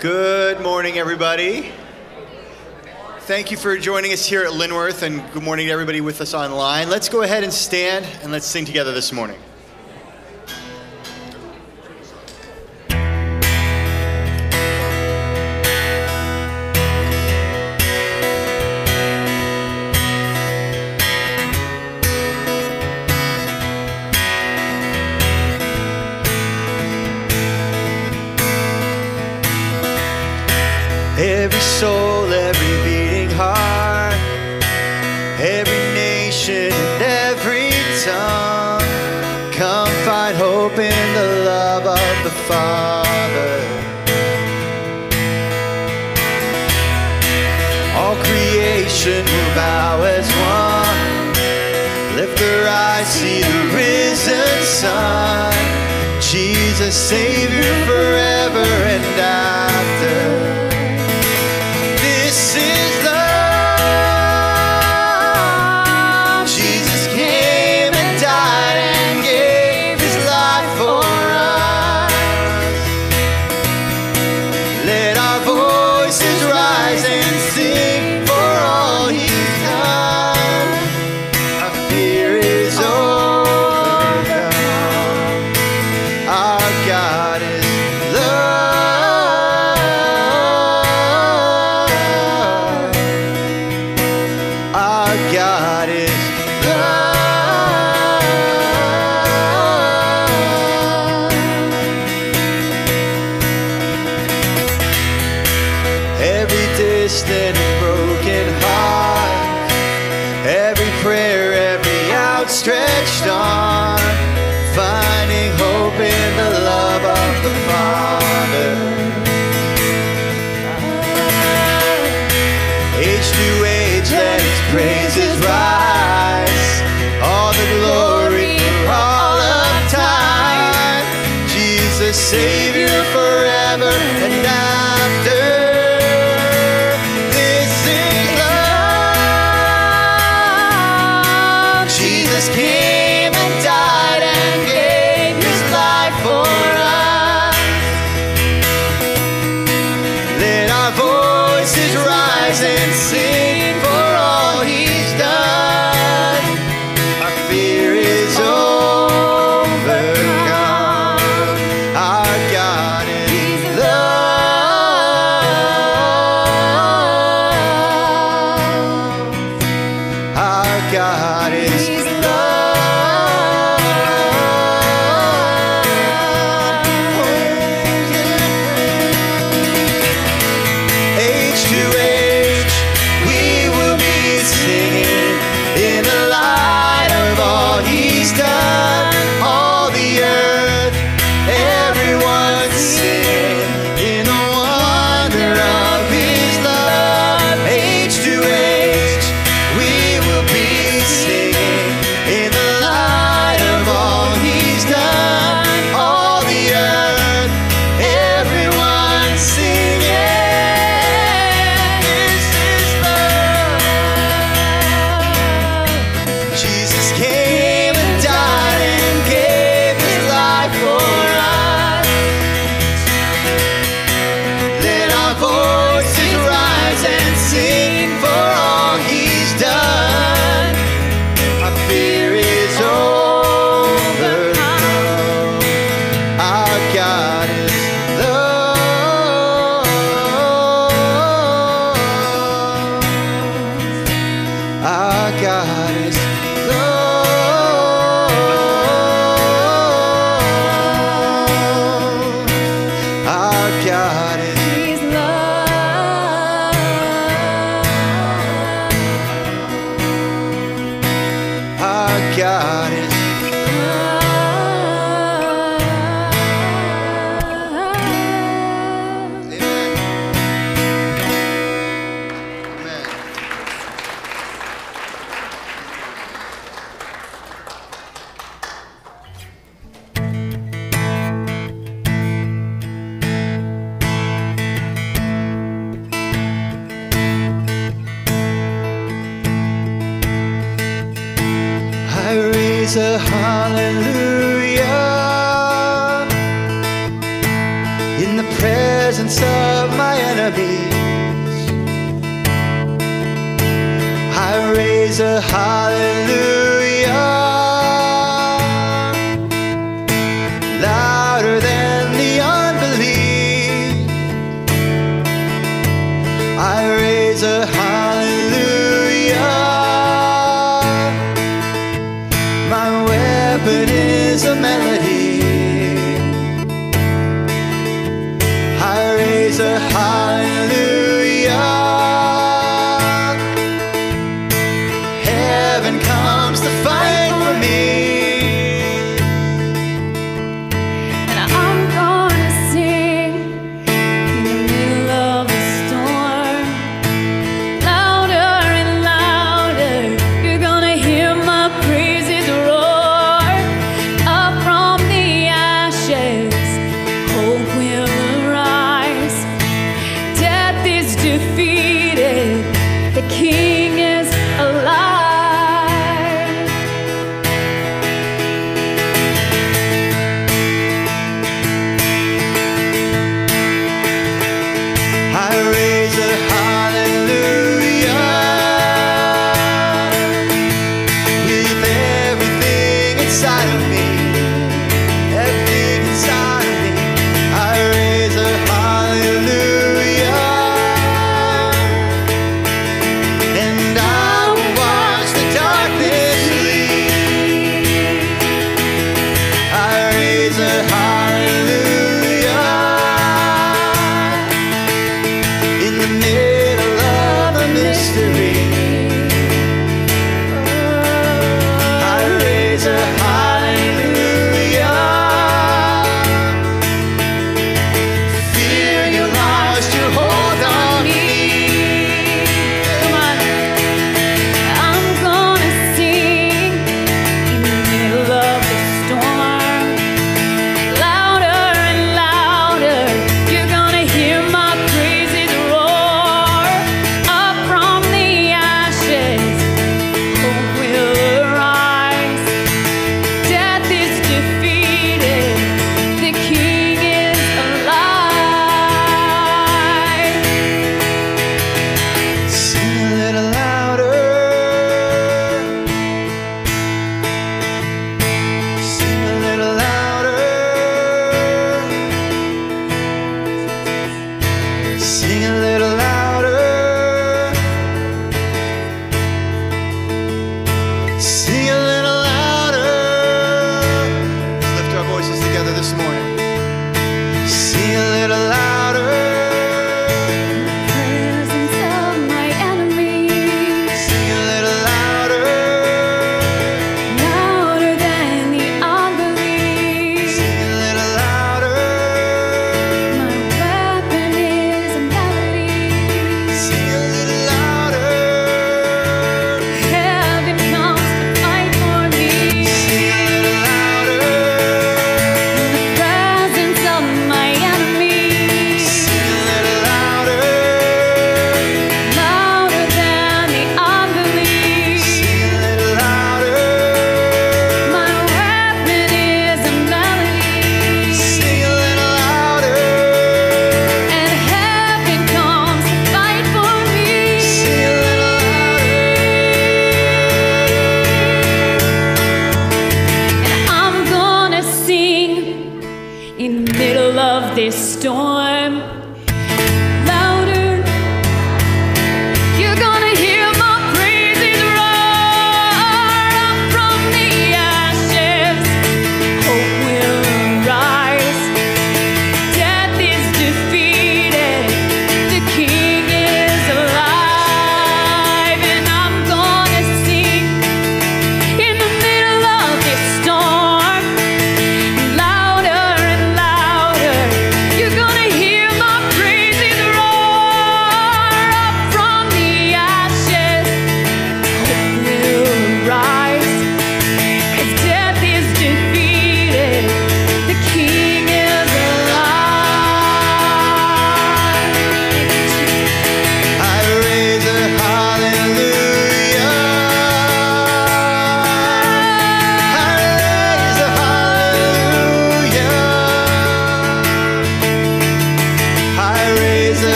Good morning, everybody. Thank you for joining us here at Linworth, and good morning to everybody with us online. Let's go ahead and stand and let's sing together this morning. A hallelujah.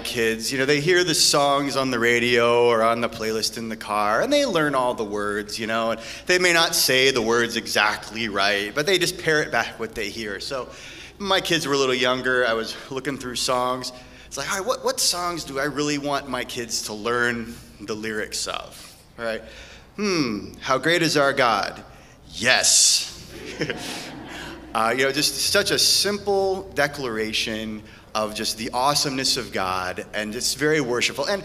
Kids, you know, they hear the songs on the radio or on the playlist in the car and they learn all the words, you know, and they may not say the words exactly right, but they just parrot back what they hear. So my kids were a little younger. I was looking through songs. It's like, all right, what, what songs do I really want my kids to learn the lyrics of? All right. Hmm, how great is our God? Yes. uh, you know, just such a simple declaration of just the awesomeness of God, and it's very worshipful. And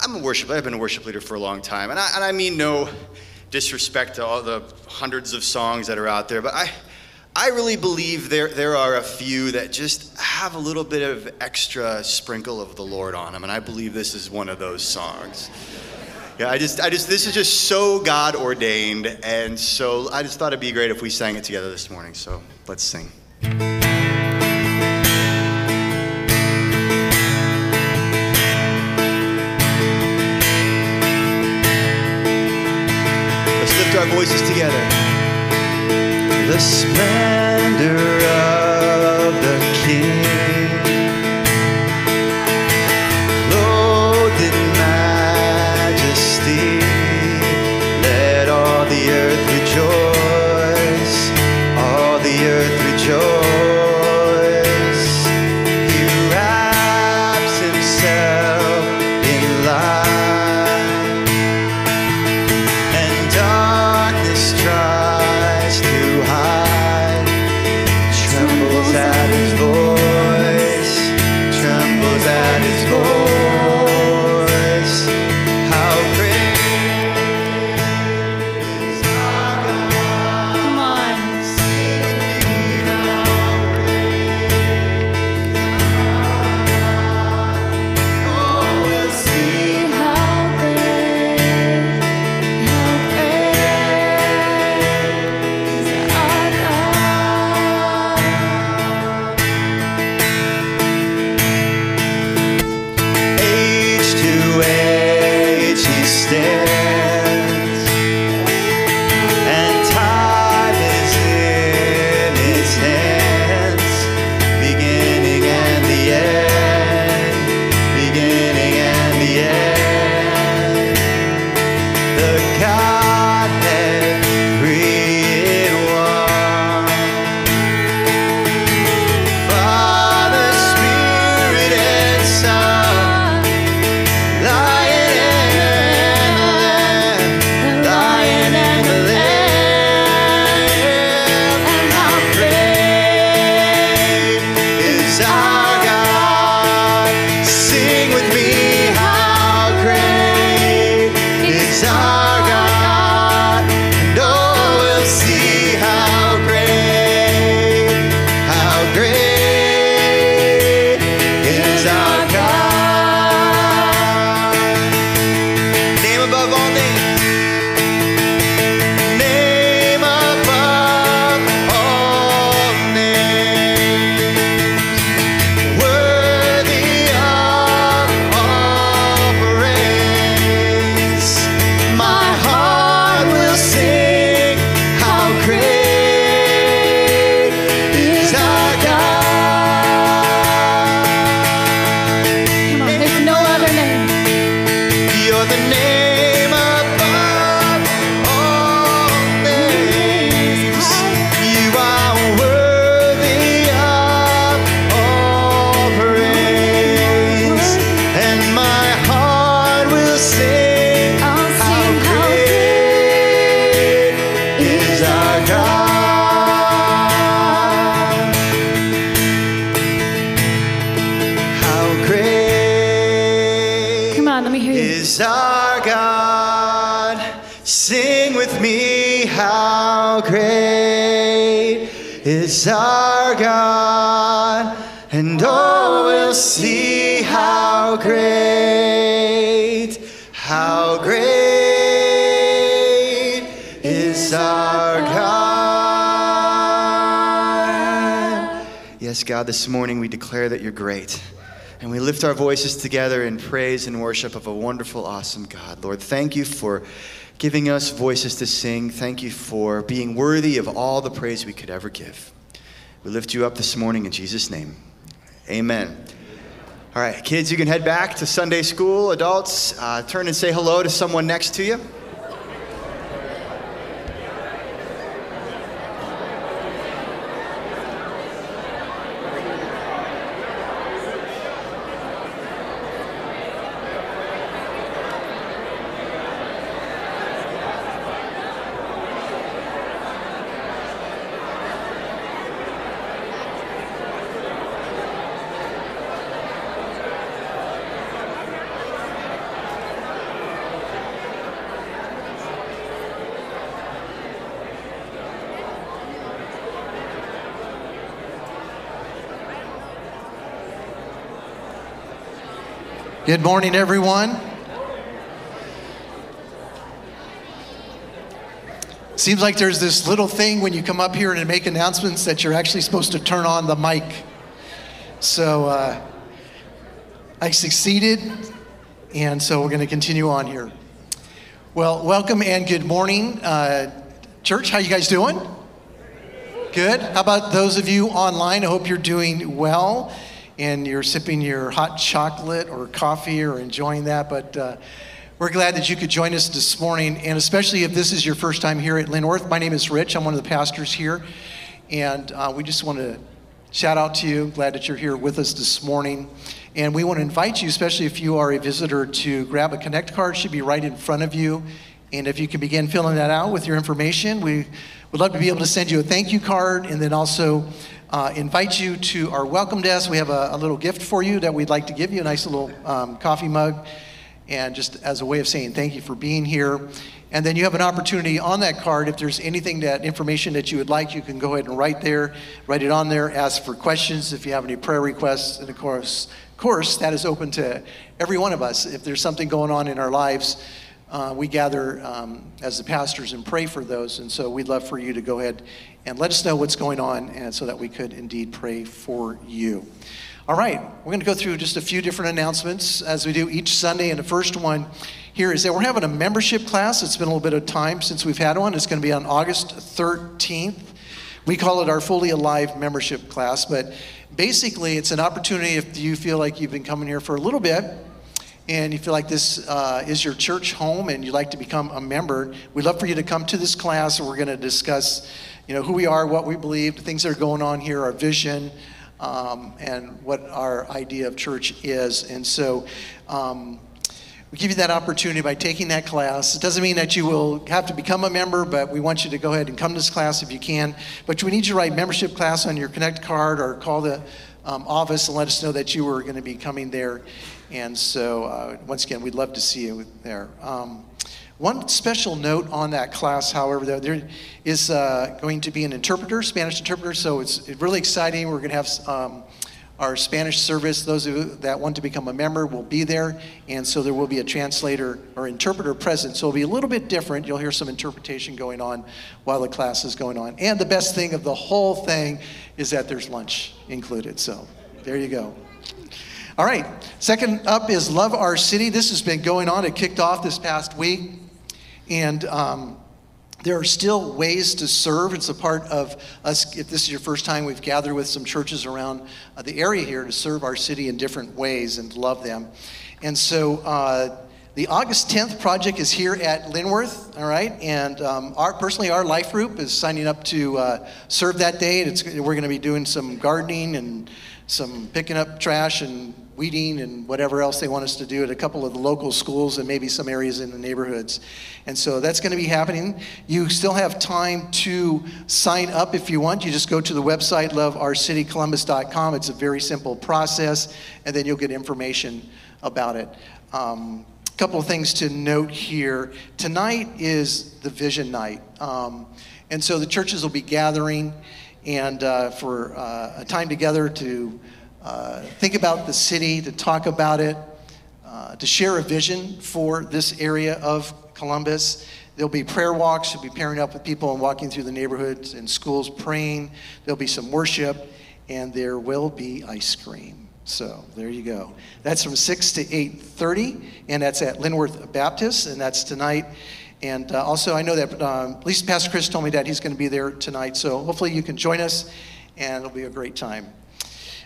I'm a worship. I've been a worship leader for a long time, and I, and I mean no disrespect to all the hundreds of songs that are out there, but I, I really believe there there are a few that just have a little bit of extra sprinkle of the Lord on them, and I believe this is one of those songs. Yeah, I just, I just, this is just so God ordained, and so I just thought it'd be great if we sang it together this morning. So let's sing. Splendor is our God. And oh, we'll see how great, how great is our God. Yes, God, this morning we declare that you're great. And we lift our voices together in praise and worship of a wonderful, awesome God. Lord, thank you for giving us voices to sing. Thank you for being worthy of all the praise we could ever give. We lift you up this morning in Jesus' name. Amen. All right, kids, you can head back to Sunday school. Adults, uh, turn and say hello to someone next to you. Good morning, everyone. Seems like there's this little thing when you come up here and make announcements that you're actually supposed to turn on the mic. So uh, I succeeded, and so we're going to continue on here. Well, welcome and good morning, uh, church. How you guys doing? Good. How about those of you online? I hope you're doing well and you're sipping your hot chocolate or coffee or enjoying that. But uh, we're glad that you could join us this morning, and especially if this is your first time here at Linworth. My name is Rich, I'm one of the pastors here, and uh, we just want to shout out to you. Glad that you're here with us this morning. And we want to invite you, especially if you are a visitor, to grab a Connect card. It should be right in front of you. And if you can begin filling that out with your information, we would love to be able to send you a thank you card and then also uh, invite you to our welcome desk. We have a, a, little gift for you that we'd like to give you a nice little um, coffee mug, and just as a way of saying thank you for being here. And then you have an opportunity on that card. If there's anything that information that you would like, you can go ahead and write there, write it on there. Ask for questions if you have any prayer requests, and of course, course, that is open to every one of us. If there's something going on in our lives uh, we gather um, as the pastors and pray for those. And so we'd love for you to go ahead and let us know what's going on and so that we could indeed pray for you. All right, we're going to go through just a few different announcements as we do each Sunday. And the first one here is that we're having a membership class. It's been a little bit of time since we've had one. It's going to be on August 13th. We call it our Fully Alive membership class, but basically it's an opportunity if you feel like you've been coming here for a little bit and you feel like this uh, is your church home and you'd like to become a member, we'd love for you to come to this class and we're going to discuss you know, who we are, what we believe, the things that are going on here, our vision, um, and what our idea of church is. And so um, we give you that opportunity by taking that class. It doesn't mean that you will have to become a member, but we want you to go ahead and come to this class if you can. But we need you to write membership class on your Connect card or call the um, office and let us know that you were going to be coming there. And so, uh, once again, we'd love to see you there. One special note on that class, however, though, there is uh, going to be an interpreter, Spanish interpreter, so it's really exciting. We're going to have um, our Spanish service. Those of you that want to become a member will be there, and so there will be a translator or interpreter present. So it'll be a little bit different. You'll hear some interpretation going on while the class is going on. And the best thing of the whole thing is that there's lunch included. So there you go. All right, second up is Love Our City. This has been going on. It kicked off this past week. And um, there are still ways to serve. It's a part of us. If this is your first time, we've gathered with some churches around uh, the area here to serve our city in different ways and love them. And so uh, the August 10th project is here at Linworth, all right? And um, our, personally, our life group is signing up to uh, serve that day. It's, we're going to be doing some gardening and some picking up trash and weeding and whatever else they want us to do at a couple of the local schools and maybe some areas in the neighborhoods. And so that's going to be happening. You still have time to sign up if you want. You just go to the website, loveourcitycolumbus.com. It's a very simple process, and then you'll get information about it. Um, a couple of things to note here. Tonight is the vision night. Um, and so the churches will be gathering and uh, for uh, a time together to uh, think about the city, to talk about it, uh, to share a vision for this area of Columbus. There'll be prayer walks. You'll be pairing up with people and walking through the neighborhoods and schools praying. There'll be some worship, and there will be ice cream. So there you go. That's from 6 to 8.30, and that's at Linworth Baptist, and that's tonight. And uh, also, I know that um, at least Pastor Chris told me that he's going to be there tonight. So hopefully you can join us, and it'll be a great time.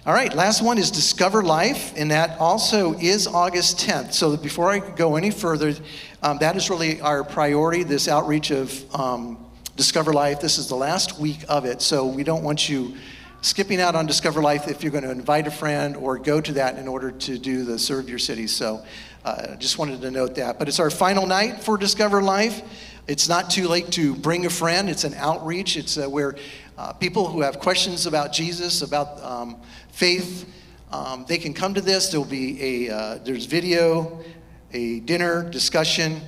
All right, last one is Discover Life, and that also is August 10th. So before I go any further, um, that is really our priority, this outreach of um, Discover Life. This is the last week of it, so we don't want you skipping out on Discover Life if you're going to invite a friend or go to that in order to do the Serve Your City. So uh, just wanted to note that. But it's our final night for Discover Life. It's not too late to bring a friend. It's an outreach. It's uh, where uh, people who have questions about Jesus, about um, faith, um, they can come to this. There'll be a uh, there's video, a dinner discussion,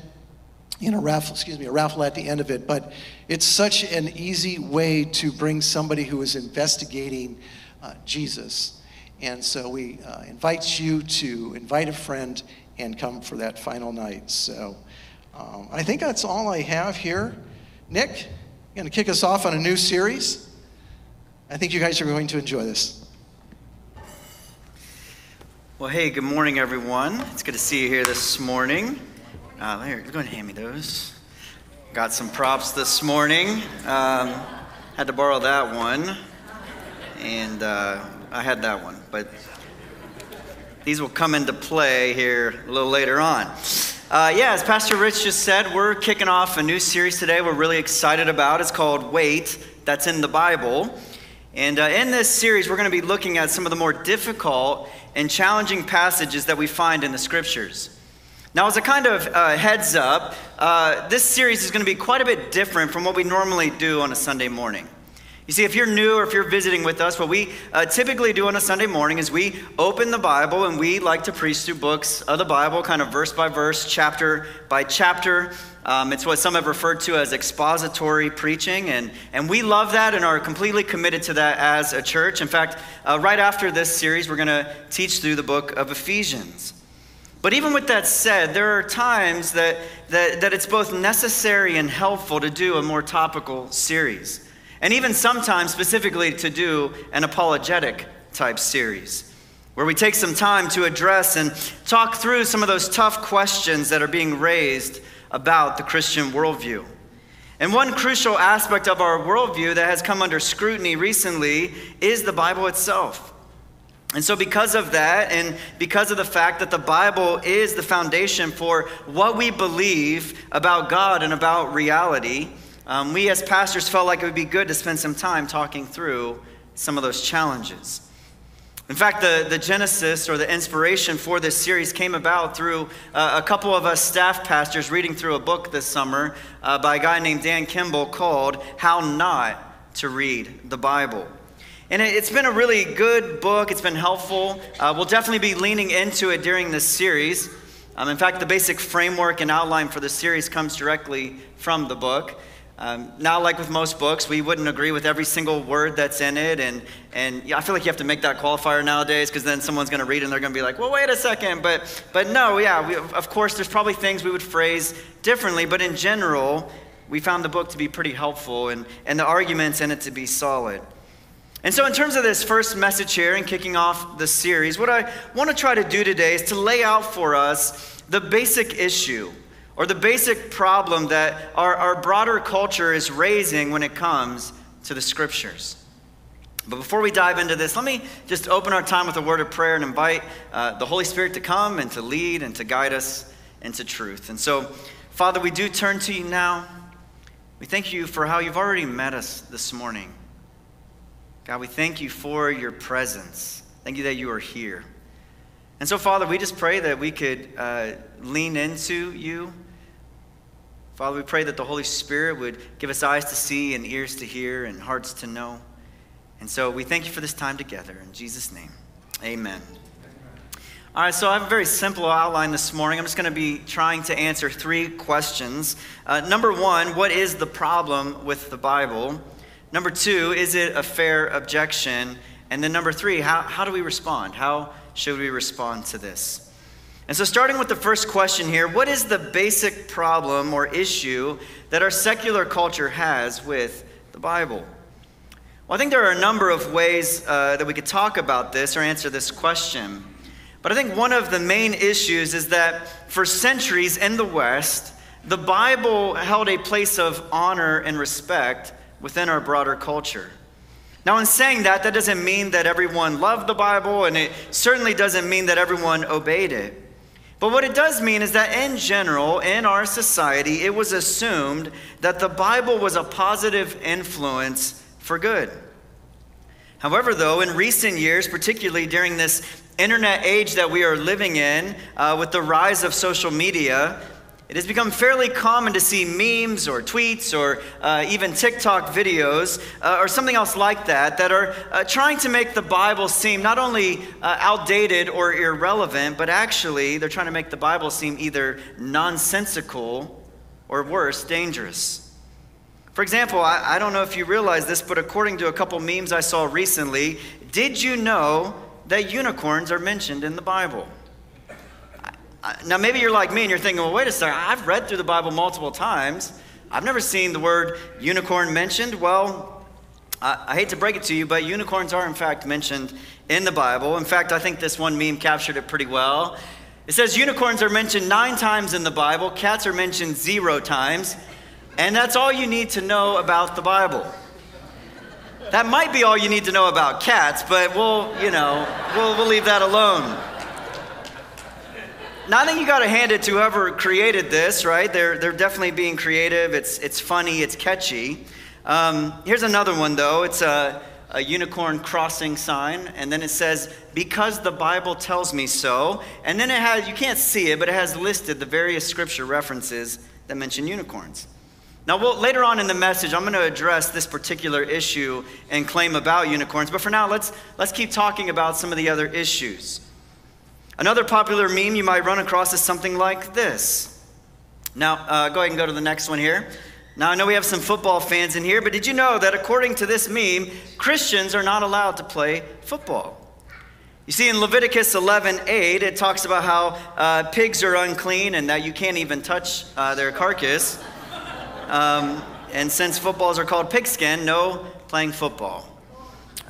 and a raffle. Excuse me, a raffle at the end of it. But it's such an easy way to bring somebody who is investigating uh, Jesus. And so we uh, invite you to invite a friend and come for that final night. So um, I think that's all I have here. Nick, you're going to kick us off on a new series. I think you guys are going to enjoy this. Well, hey, good morning, everyone. It's good to see you here this morning. Uh, here, go ahead and hand me those. Got some props this morning. Um, had to borrow that one, and uh, I had that one, but these will come into play here a little later on. Uh, yeah, as Pastor Rich just said, we're kicking off a new series today we're really excited about. It's called Wait, that's in the Bible. And uh, in this series, we're going to be looking at some of the more difficult and challenging passages that we find in the scriptures. Now, as a kind of uh, heads up, uh, this series is going to be quite a bit different from what we normally do on a Sunday morning. You see, if you're new or if you're visiting with us, what we uh, typically do on a Sunday morning is we open the Bible and we like to preach through books of the Bible, kind of verse by verse, chapter by chapter. Um, it's what some have referred to as expository preaching, and, and we love that and are completely committed to that as a church. In fact, uh, right after this series, we're going to teach through the book of Ephesians. But even with that said, there are times that, that, that it's both necessary and helpful to do a more topical series. And even sometimes, specifically, to do an apologetic type series, where we take some time to address and talk through some of those tough questions that are being raised about the Christian worldview. And one crucial aspect of our worldview that has come under scrutiny recently is the Bible itself. And so, because of that, and because of the fact that the Bible is the foundation for what we believe about God and about reality, um, we as pastors felt like it would be good to spend some time talking through some of those challenges. In fact, the, the genesis or the inspiration for this series came about through uh, a couple of us staff pastors reading through a book this summer uh, by a guy named Dan Kimball called How Not to Read the Bible. And it's been a really good book, it's been helpful. Uh, we'll definitely be leaning into it during this series. Um, in fact, the basic framework and outline for the series comes directly from the book. Um, not like with most books, we wouldn't agree with every single word that's in it. And, and I feel like you have to make that qualifier nowadays because then someone's going to read and they're going to be like, well, wait a second. But, but no, yeah, we, of course, there's probably things we would phrase differently. But in general, we found the book to be pretty helpful and, and the arguments in it to be solid. And so, in terms of this first message here and kicking off the series, what I want to try to do today is to lay out for us the basic issue or the basic problem that our, our broader culture is raising when it comes to the scriptures. But before we dive into this, let me just open our time with a word of prayer and invite uh, the Holy Spirit to come and to lead and to guide us into truth. And so, Father, we do turn to you now. We thank you for how you've already met us this morning. God, we thank you for your presence. Thank you that you are here. And so, Father, we just pray that we could uh, lean into you Father, we pray that the Holy Spirit would give us eyes to see and ears to hear and hearts to know. And so we thank you for this time together. In Jesus' name, amen. All right, so I have a very simple outline this morning. I'm just going to be trying to answer three questions. Uh, number one, what is the problem with the Bible? Number two, is it a fair objection? And then number three, how, how do we respond? How should we respond to this? And so, starting with the first question here, what is the basic problem or issue that our secular culture has with the Bible? Well, I think there are a number of ways uh, that we could talk about this or answer this question. But I think one of the main issues is that for centuries in the West, the Bible held a place of honor and respect within our broader culture. Now, in saying that, that doesn't mean that everyone loved the Bible, and it certainly doesn't mean that everyone obeyed it. But what it does mean is that in general, in our society, it was assumed that the Bible was a positive influence for good. However, though, in recent years, particularly during this internet age that we are living in, uh, with the rise of social media, it has become fairly common to see memes or tweets or uh, even TikTok videos uh, or something else like that that are uh, trying to make the Bible seem not only uh, outdated or irrelevant, but actually they're trying to make the Bible seem either nonsensical or worse, dangerous. For example, I, I don't know if you realize this, but according to a couple memes I saw recently, did you know that unicorns are mentioned in the Bible? Now, maybe you're like me and you're thinking, well, wait a second, I've read through the Bible multiple times. I've never seen the word unicorn mentioned. Well, I, hate to break it to you, but unicorns are in fact mentioned in the Bible. In fact, I think this one meme captured it pretty well. It says unicorns are mentioned nine times in the Bible, cats are mentioned zero times, and that's all you need to know about the Bible. That might be all you need to know about cats, but we'll, you know, we'll, we'll leave that alone. Now, I think you got to hand it to whoever created this, right? They're, they're definitely being creative. It's, it's funny, it's catchy. Um, here's another one, though. It's a, a unicorn crossing sign, and then it says, Because the Bible tells me so. And then it has, you can't see it, but it has listed the various scripture references that mention unicorns. Now, we'll, later on in the message, I'm going to address this particular issue and claim about unicorns. But for now, let's, let's keep talking about some of the other issues. Another popular meme you might run across is something like this. Now, uh, go ahead and go to the next one here. Now, I know we have some football fans in here, but did you know that according to this meme, Christians are not allowed to play football? You see, in Leviticus 11 8, it talks about how uh, pigs are unclean and that you can't even touch uh, their carcass. Um, and since footballs are called pigskin, no playing football.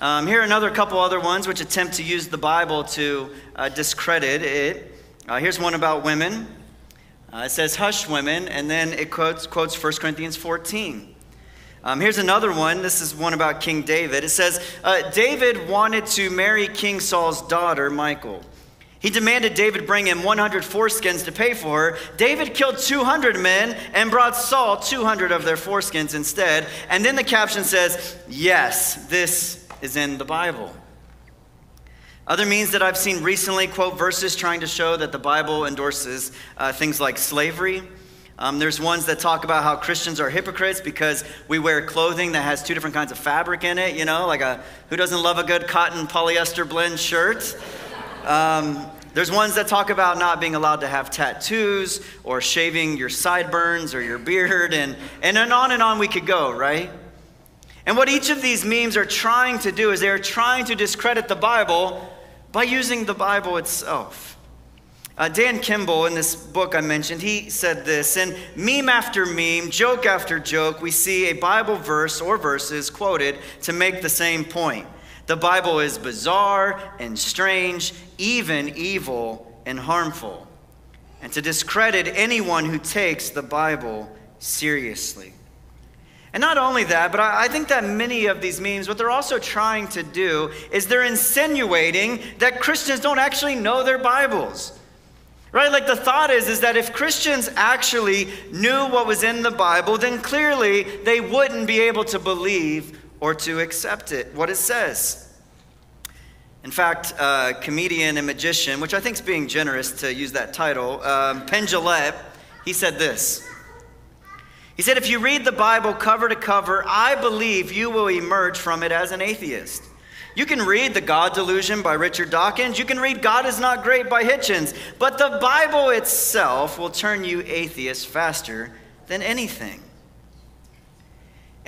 Um, here are another couple other ones which attempt to use the Bible to uh, discredit it. Uh, here's one about women. Uh, it says, hush women, and then it quotes, quotes 1 Corinthians 14. Um, here's another one. This is one about King David. It says, uh, David wanted to marry King Saul's daughter, Michal. He demanded David bring him 100 foreskins to pay for her. David killed 200 men and brought Saul 200 of their foreskins instead. And then the caption says, Yes, this is in the Bible. Other means that I've seen recently quote verses trying to show that the Bible endorses uh, things like slavery. Um, there's ones that talk about how Christians are hypocrites because we wear clothing that has two different kinds of fabric in it, you know, like a who doesn't love a good cotton polyester blend shirt? Um, there's ones that talk about not being allowed to have tattoos or shaving your sideburns or your beard, and, and on and on we could go, right? And what each of these memes are trying to do is they're trying to discredit the Bible by using the Bible itself. Uh, Dan Kimball, in this book I mentioned, he said this, and meme after meme, joke after joke, we see a Bible verse or verses quoted to make the same point. The Bible is bizarre and strange, even evil and harmful, and to discredit anyone who takes the Bible seriously. And not only that, but I, think that many of these memes, what they're also trying to do is they're insinuating that Christians don't actually know their Bibles. Right? Like the thought is, is that if Christians actually knew what was in the Bible, then clearly they wouldn't be able to believe or to accept it, what it says. In fact, uh, comedian and magician, which I think is being generous to use that title, um, Penn he said this. He said, if you read the Bible cover to cover, I believe you will emerge from it as an atheist. You can read The God Delusion by Richard Dawkins. You can read God is Not Great by Hitchens. But the Bible itself will turn you atheist faster than anything.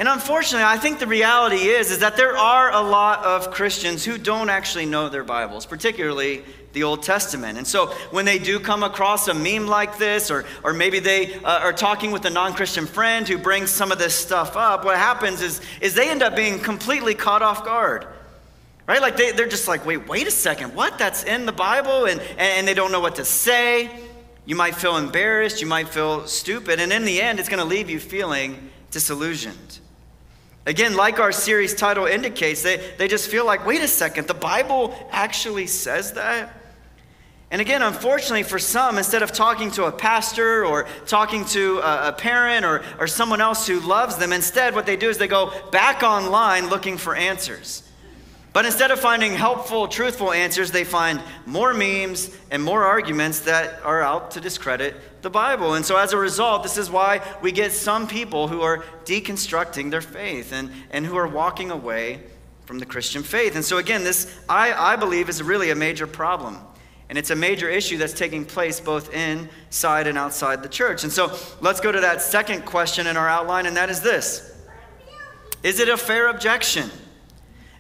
And unfortunately, I think the reality is, is that there are a lot of Christians who don't actually know their Bibles, particularly the Old Testament. And so when they do come across a meme like this, or, or maybe they uh, are talking with a non Christian friend who brings some of this stuff up, what happens is, is they end up being completely caught off guard. Right? Like they, they're just like, wait, wait a second, what? That's in the Bible? And, and they don't know what to say. You might feel embarrassed, you might feel stupid, and in the end, it's going to leave you feeling disillusioned. Again, like our series title indicates, they, they just feel like, wait a second, the Bible actually says that? And again, unfortunately for some, instead of talking to a pastor or talking to a, a, parent or, or someone else who loves them, instead what they do is they go back online looking for answers. But instead of finding helpful, truthful answers, they find more memes and more arguments that are out to discredit the Bible. And so as a result, this is why we get some people who are deconstructing their faith and, and who are walking away from the Christian faith. And so again, this I, I believe is really a major problem. And it's a major issue that's taking place both inside and outside the church. And so let's go to that second question in our outline, and that is this Is it a fair objection?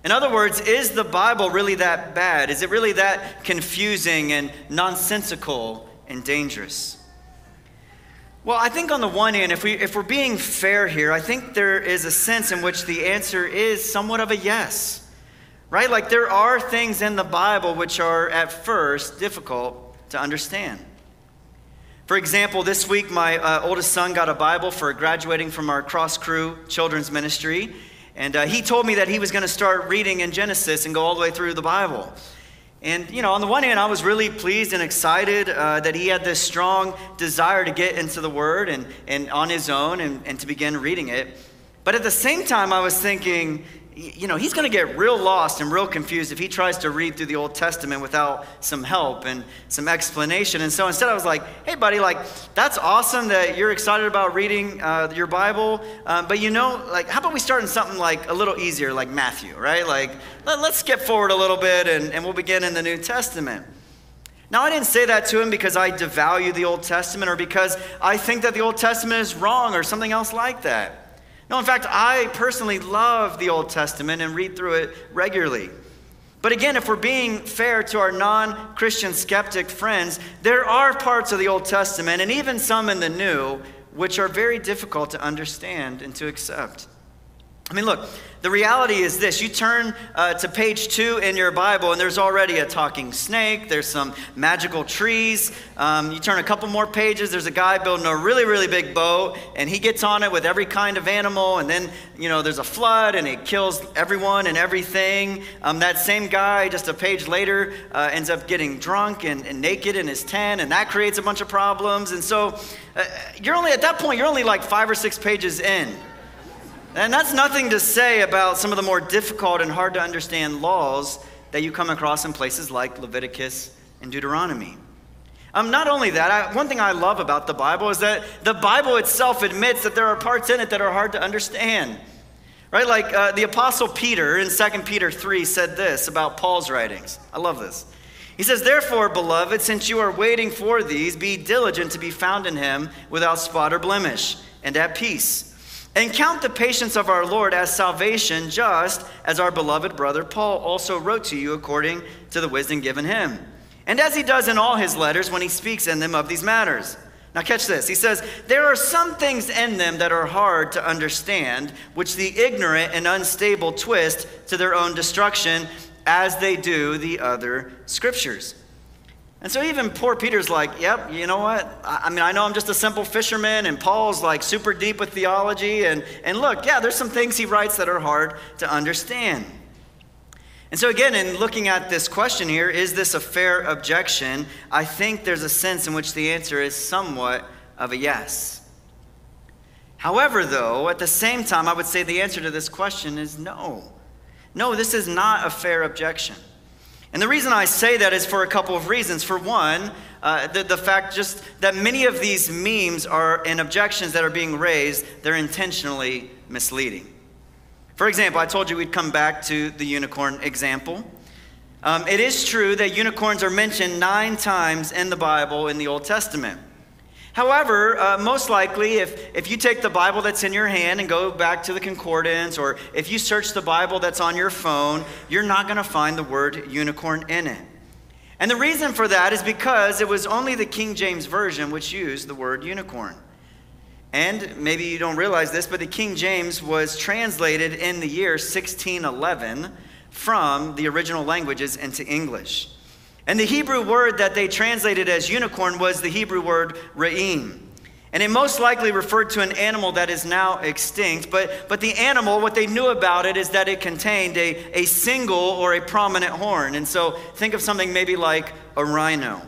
In other words, is the Bible really that bad? Is it really that confusing and nonsensical and dangerous? Well, I think on the one hand, if, we, if we're being fair here, I think there is a sense in which the answer is somewhat of a yes right? Like there are things in the Bible which are at first difficult to understand. For example, this week my uh, oldest son got a Bible for graduating from our Cross Crew Children's Ministry. And uh, he told me that he was going to start reading in Genesis and go all the way through the Bible. And, you know, on the one hand, I was really pleased and excited uh, that he had this strong desire to get into the Word and, and on his own and, and to begin reading it. But at the same time, I was thinking, you know, he's going to get real lost and real confused if he tries to read through the Old Testament without some help and some explanation. And so instead, I was like, hey, buddy, like, that's awesome that you're excited about reading uh, your Bible. Um, but you know, like, how about we start in something like a little easier, like Matthew, right? Like, let, us skip forward a little bit and, and we'll begin in the New Testament. Now, I didn't say that to him because I devalue the Old Testament or because I think that the Old Testament is wrong or something else like that. No, in fact, I personally love the Old Testament and read through it regularly. But again, if we're being fair to our non Christian skeptic friends, there are parts of the Old Testament and even some in the New which are very difficult to understand and to accept. I mean, look, the reality is this you turn uh, to page two in your Bible, and there's already a talking snake, there's some magical trees. Um, you turn a couple more pages, there's a guy building a really, really big boat, and he gets on it with every kind of animal, and then, you know, there's a flood, and it kills everyone and everything. Um, that same guy, just a page later, uh, ends up getting drunk and, and, naked in his tent, and that creates a bunch of problems. And so, uh, you're only, at that point, you're only like five or six pages in. And that's nothing to say about some of the more difficult and hard to understand laws that you come across in places like Leviticus and Deuteronomy. Um, not only that, I, one thing I love about the Bible is that the Bible itself admits that there are parts in it that are hard to understand. Right? Like uh, the Apostle Peter in 2 Peter 3 said this about Paul's writings. I love this. He says, Therefore, beloved, since you are waiting for these, be diligent to be found in him without spot or blemish and at peace and count the patience of our Lord as salvation, just as our beloved brother Paul also wrote to you according to the wisdom given him. And as he does in all his letters when he speaks in them of these matters. Now, catch this. He says, There are some things in them that are hard to understand, which the ignorant and unstable twist to their own destruction, as they do the other scriptures. And so even poor Peter's like, yep, you know what? I, mean, I know I'm just a simple fisherman, and Paul's like super deep with theology. And, and look, yeah, there's some things he writes that are hard to understand. And so, again, in looking at this question here, is this a fair objection? I think there's a sense in which the answer is somewhat of a yes. However, though, at the same time, I would say the answer to this question is no. No, this is not a fair objection. And the reason I say that is for a couple of reasons. For one, uh, the, the fact just that many of these memes are and objections that are being raised, they're intentionally misleading. For example, I told you we'd come back to the unicorn example. Um, it is true that unicorns are mentioned nine times in the Bible in the Old Testament. However, uh, most likely, if, if you take the Bible that's in your hand and go back to the concordance, or if you search the Bible that's on your phone, you're not going to find the word unicorn in it. And the reason for that is because it was only the King James Version which used the word unicorn. And maybe you don't realize this, but the King James was translated in the year 1611 from the original languages into English. And the Hebrew word that they translated as unicorn was the Hebrew word ra'im. And it most likely referred to an animal that is now extinct. But, but the animal, what they knew about it is that it contained a, a single or a prominent horn. And so think of something maybe like a rhino.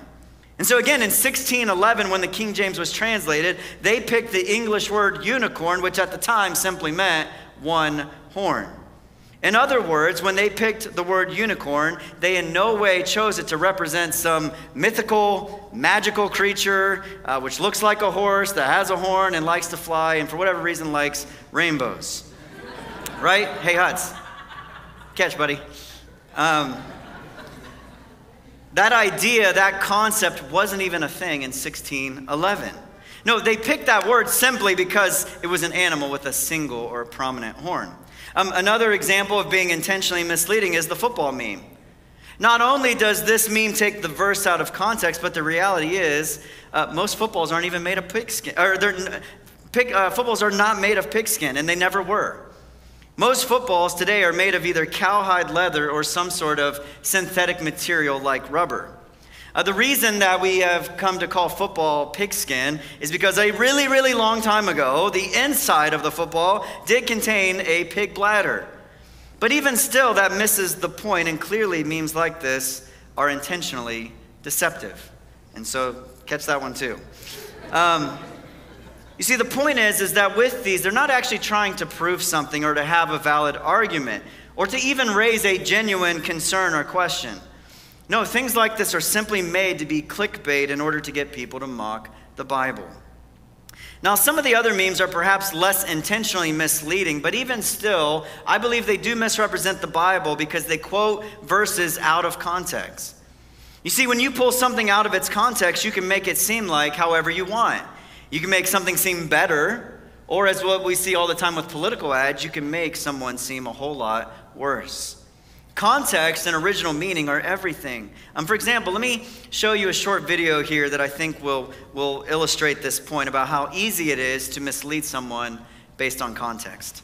And so again, in 1611, when the King James was translated, they picked the English word unicorn, which at the time simply meant one horn. In other words, when they picked the word unicorn, they in no way chose it to represent some mythical, magical creature uh, which looks like a horse, that has a horn, and likes to fly, and for whatever reason likes rainbows. right? Hey, Huts. Catch, buddy. Um, that idea, that concept wasn't even a thing in 1611. No, they picked that word simply because it was an animal with a single or a prominent horn. Um, another example of being intentionally misleading is the football meme. Not only does this meme take the verse out of context, but the reality is uh, most footballs aren't even made of pigskin, or uh, footballs are not made of pigskin, and they never were. Most footballs today are made of either cowhide leather or some sort of synthetic material like rubber. Uh, the reason that we have come to call football pigskin is because a really, really long time ago, the inside of the football did contain a pig bladder. But even still, that misses the point, and clearly, memes like this are intentionally deceptive. And so, catch that one too. Um, you see, the point is, is that with these, they're not actually trying to prove something or to have a valid argument or to even raise a genuine concern or question. No, things like this are simply made to be clickbait in order to get people to mock the Bible. Now, some of the other memes are perhaps less intentionally misleading, but even still, I believe they do misrepresent the Bible because they quote verses out of context. You see, when you pull something out of its context, you can make it seem like however you want. You can make something seem better, or as what we see all the time with political ads, you can make someone seem a whole lot worse. Context and original meaning are everything. Um, for example, let me show you a short video here that I think will, will illustrate this point about how easy it is to mislead someone based on context.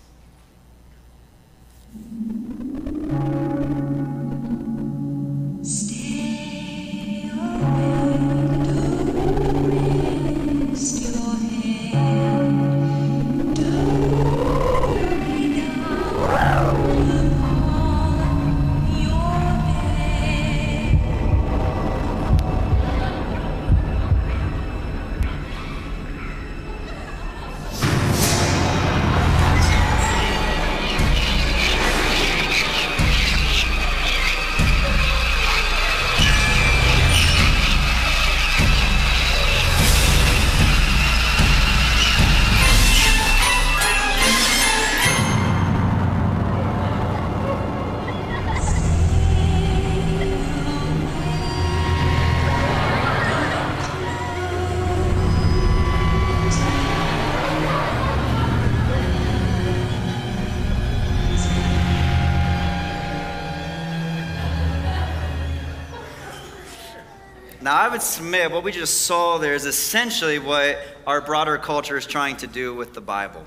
Would submit what we just saw there is essentially what our broader culture is trying to do with the Bible.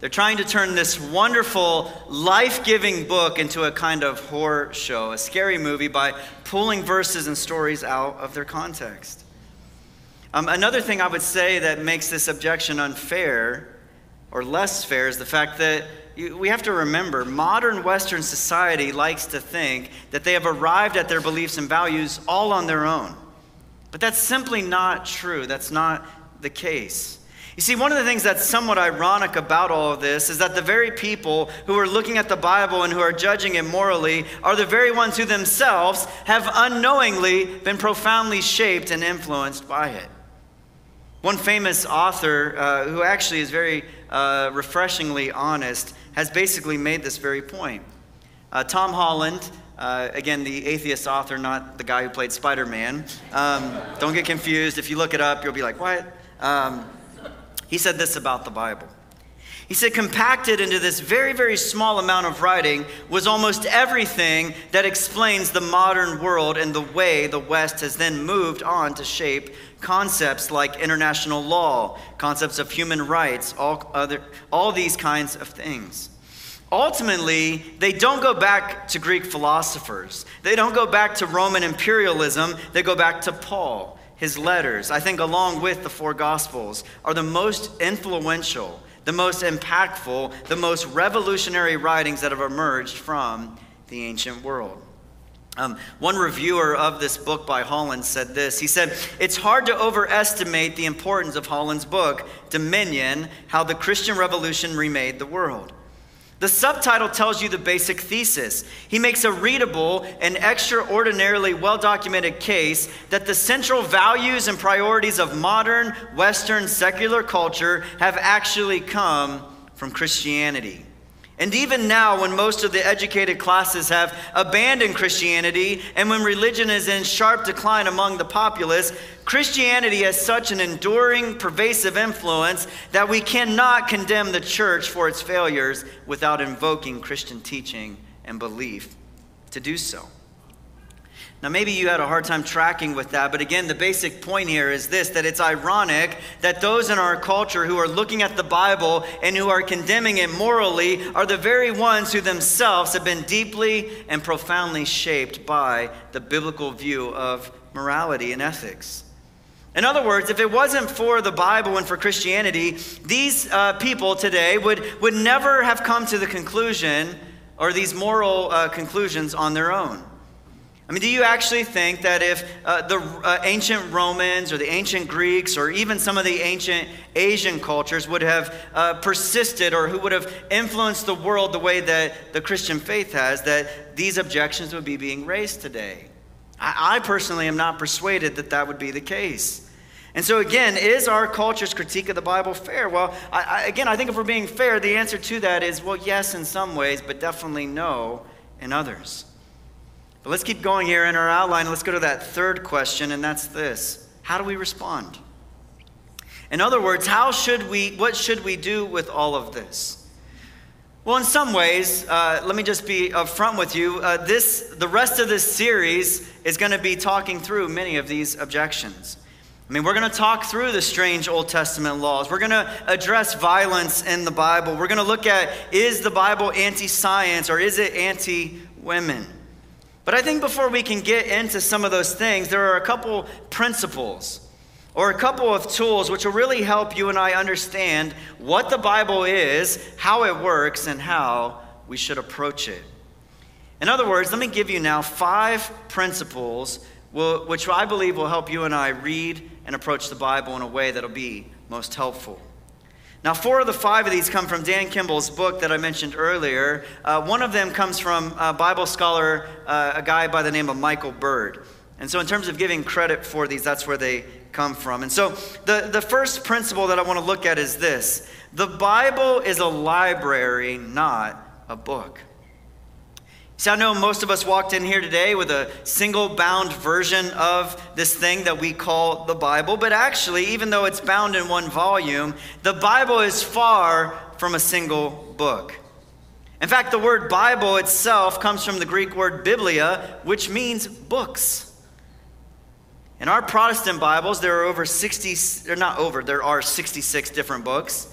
They're trying to turn this wonderful, life giving book into a kind of horror show, a scary movie, by pulling verses and stories out of their context. Um, another thing I would say that makes this objection unfair or less fair is the fact that you, we have to remember modern Western society likes to think that they have arrived at their beliefs and values all on their own. But that's simply not true. That's not the case. You see, one of the things that's somewhat ironic about all of this is that the very people who are looking at the Bible and who are judging it morally are the very ones who themselves have unknowingly been profoundly shaped and influenced by it. One famous author uh, who actually is very uh, refreshingly honest has basically made this very point. Uh, Tom Holland, uh, again, the atheist author, not the guy who played Spider Man. Um, don't get confused. If you look it up, you'll be like, what? Um, he said this about the Bible. He said, compacted into this very, very small amount of writing was almost everything that explains the modern world and the way the West has then moved on to shape concepts like international law, concepts of human rights, all, other, all these kinds of things. Ultimately, they don't go back to Greek philosophers. They don't go back to Roman imperialism. They go back to Paul his letters, I think along with the four Gospels, are the most influential, the most impactful, the most revolutionary writings that have emerged from the ancient world. Um, one reviewer of this book by Holland said this. He said, It's hard to overestimate the importance of Holland's book, Dominion How the Christian Revolution Remade the World. The subtitle tells you the basic thesis. He makes a readable and extraordinarily well documented case that the central values and priorities of modern Western secular culture have actually come from Christianity. And even now, when most of the educated classes have abandoned Christianity and when religion is in sharp decline among the populace, Christianity has such an enduring, pervasive influence that we cannot condemn the church for its failures without invoking Christian teaching and belief to do so. Now, maybe you had a hard time tracking with that, but again, the basic point here is this that it's ironic that those in our culture who are looking at the Bible and who are condemning it morally are the very ones who themselves have been deeply and profoundly shaped by the biblical view of morality and ethics. In other words, if it wasn't for the Bible and for Christianity, these uh, people today would, would never have come to the conclusion or these moral uh, conclusions on their own. I mean, do you actually think that if uh, the uh, ancient Romans or the ancient Greeks or even some of the ancient Asian cultures would have uh, persisted or who would have influenced the world the way that the Christian faith has, that these objections would be being raised today? I, I personally am not persuaded that that would be the case. And so, again, is our culture's critique of the Bible fair? Well, I, I, again, I think if we're being fair, the answer to that is well, yes, in some ways, but definitely no in others. Let's keep going here in our outline. Let's go to that third question, and that's this How do we respond? In other words, how should we, what should we do with all of this? Well, in some ways, uh, let me just be upfront with you. Uh, this, the rest of this series is going to be talking through many of these objections. I mean, we're going to talk through the strange Old Testament laws. We're going to address violence in the Bible. We're going to look at is the Bible anti science or is it anti women? But I think before we can get into some of those things, there are a couple principles or a couple of tools which will really help you and I understand what the Bible is, how it works, and how we should approach it. In other words, let me give you now five principles which I believe will help you and I read and approach the Bible in a way that'll be most helpful. Now, four of the five of these come from Dan Kimball's book that I mentioned earlier. Uh, one of them comes from a Bible scholar, uh, a guy by the name of Michael Bird. And so, in terms of giving credit for these, that's where they come from. And so, the, the first principle that I want to look at is this the Bible is a library, not a book. See, I know most of us walked in here today with a single bound version of this thing that we call the Bible, but actually, even though it's bound in one volume, the Bible is far from a single book. In fact, the word Bible itself comes from the Greek word biblia, which means books. In our Protestant Bibles, there are over 60, they're not over, there are 66 different books.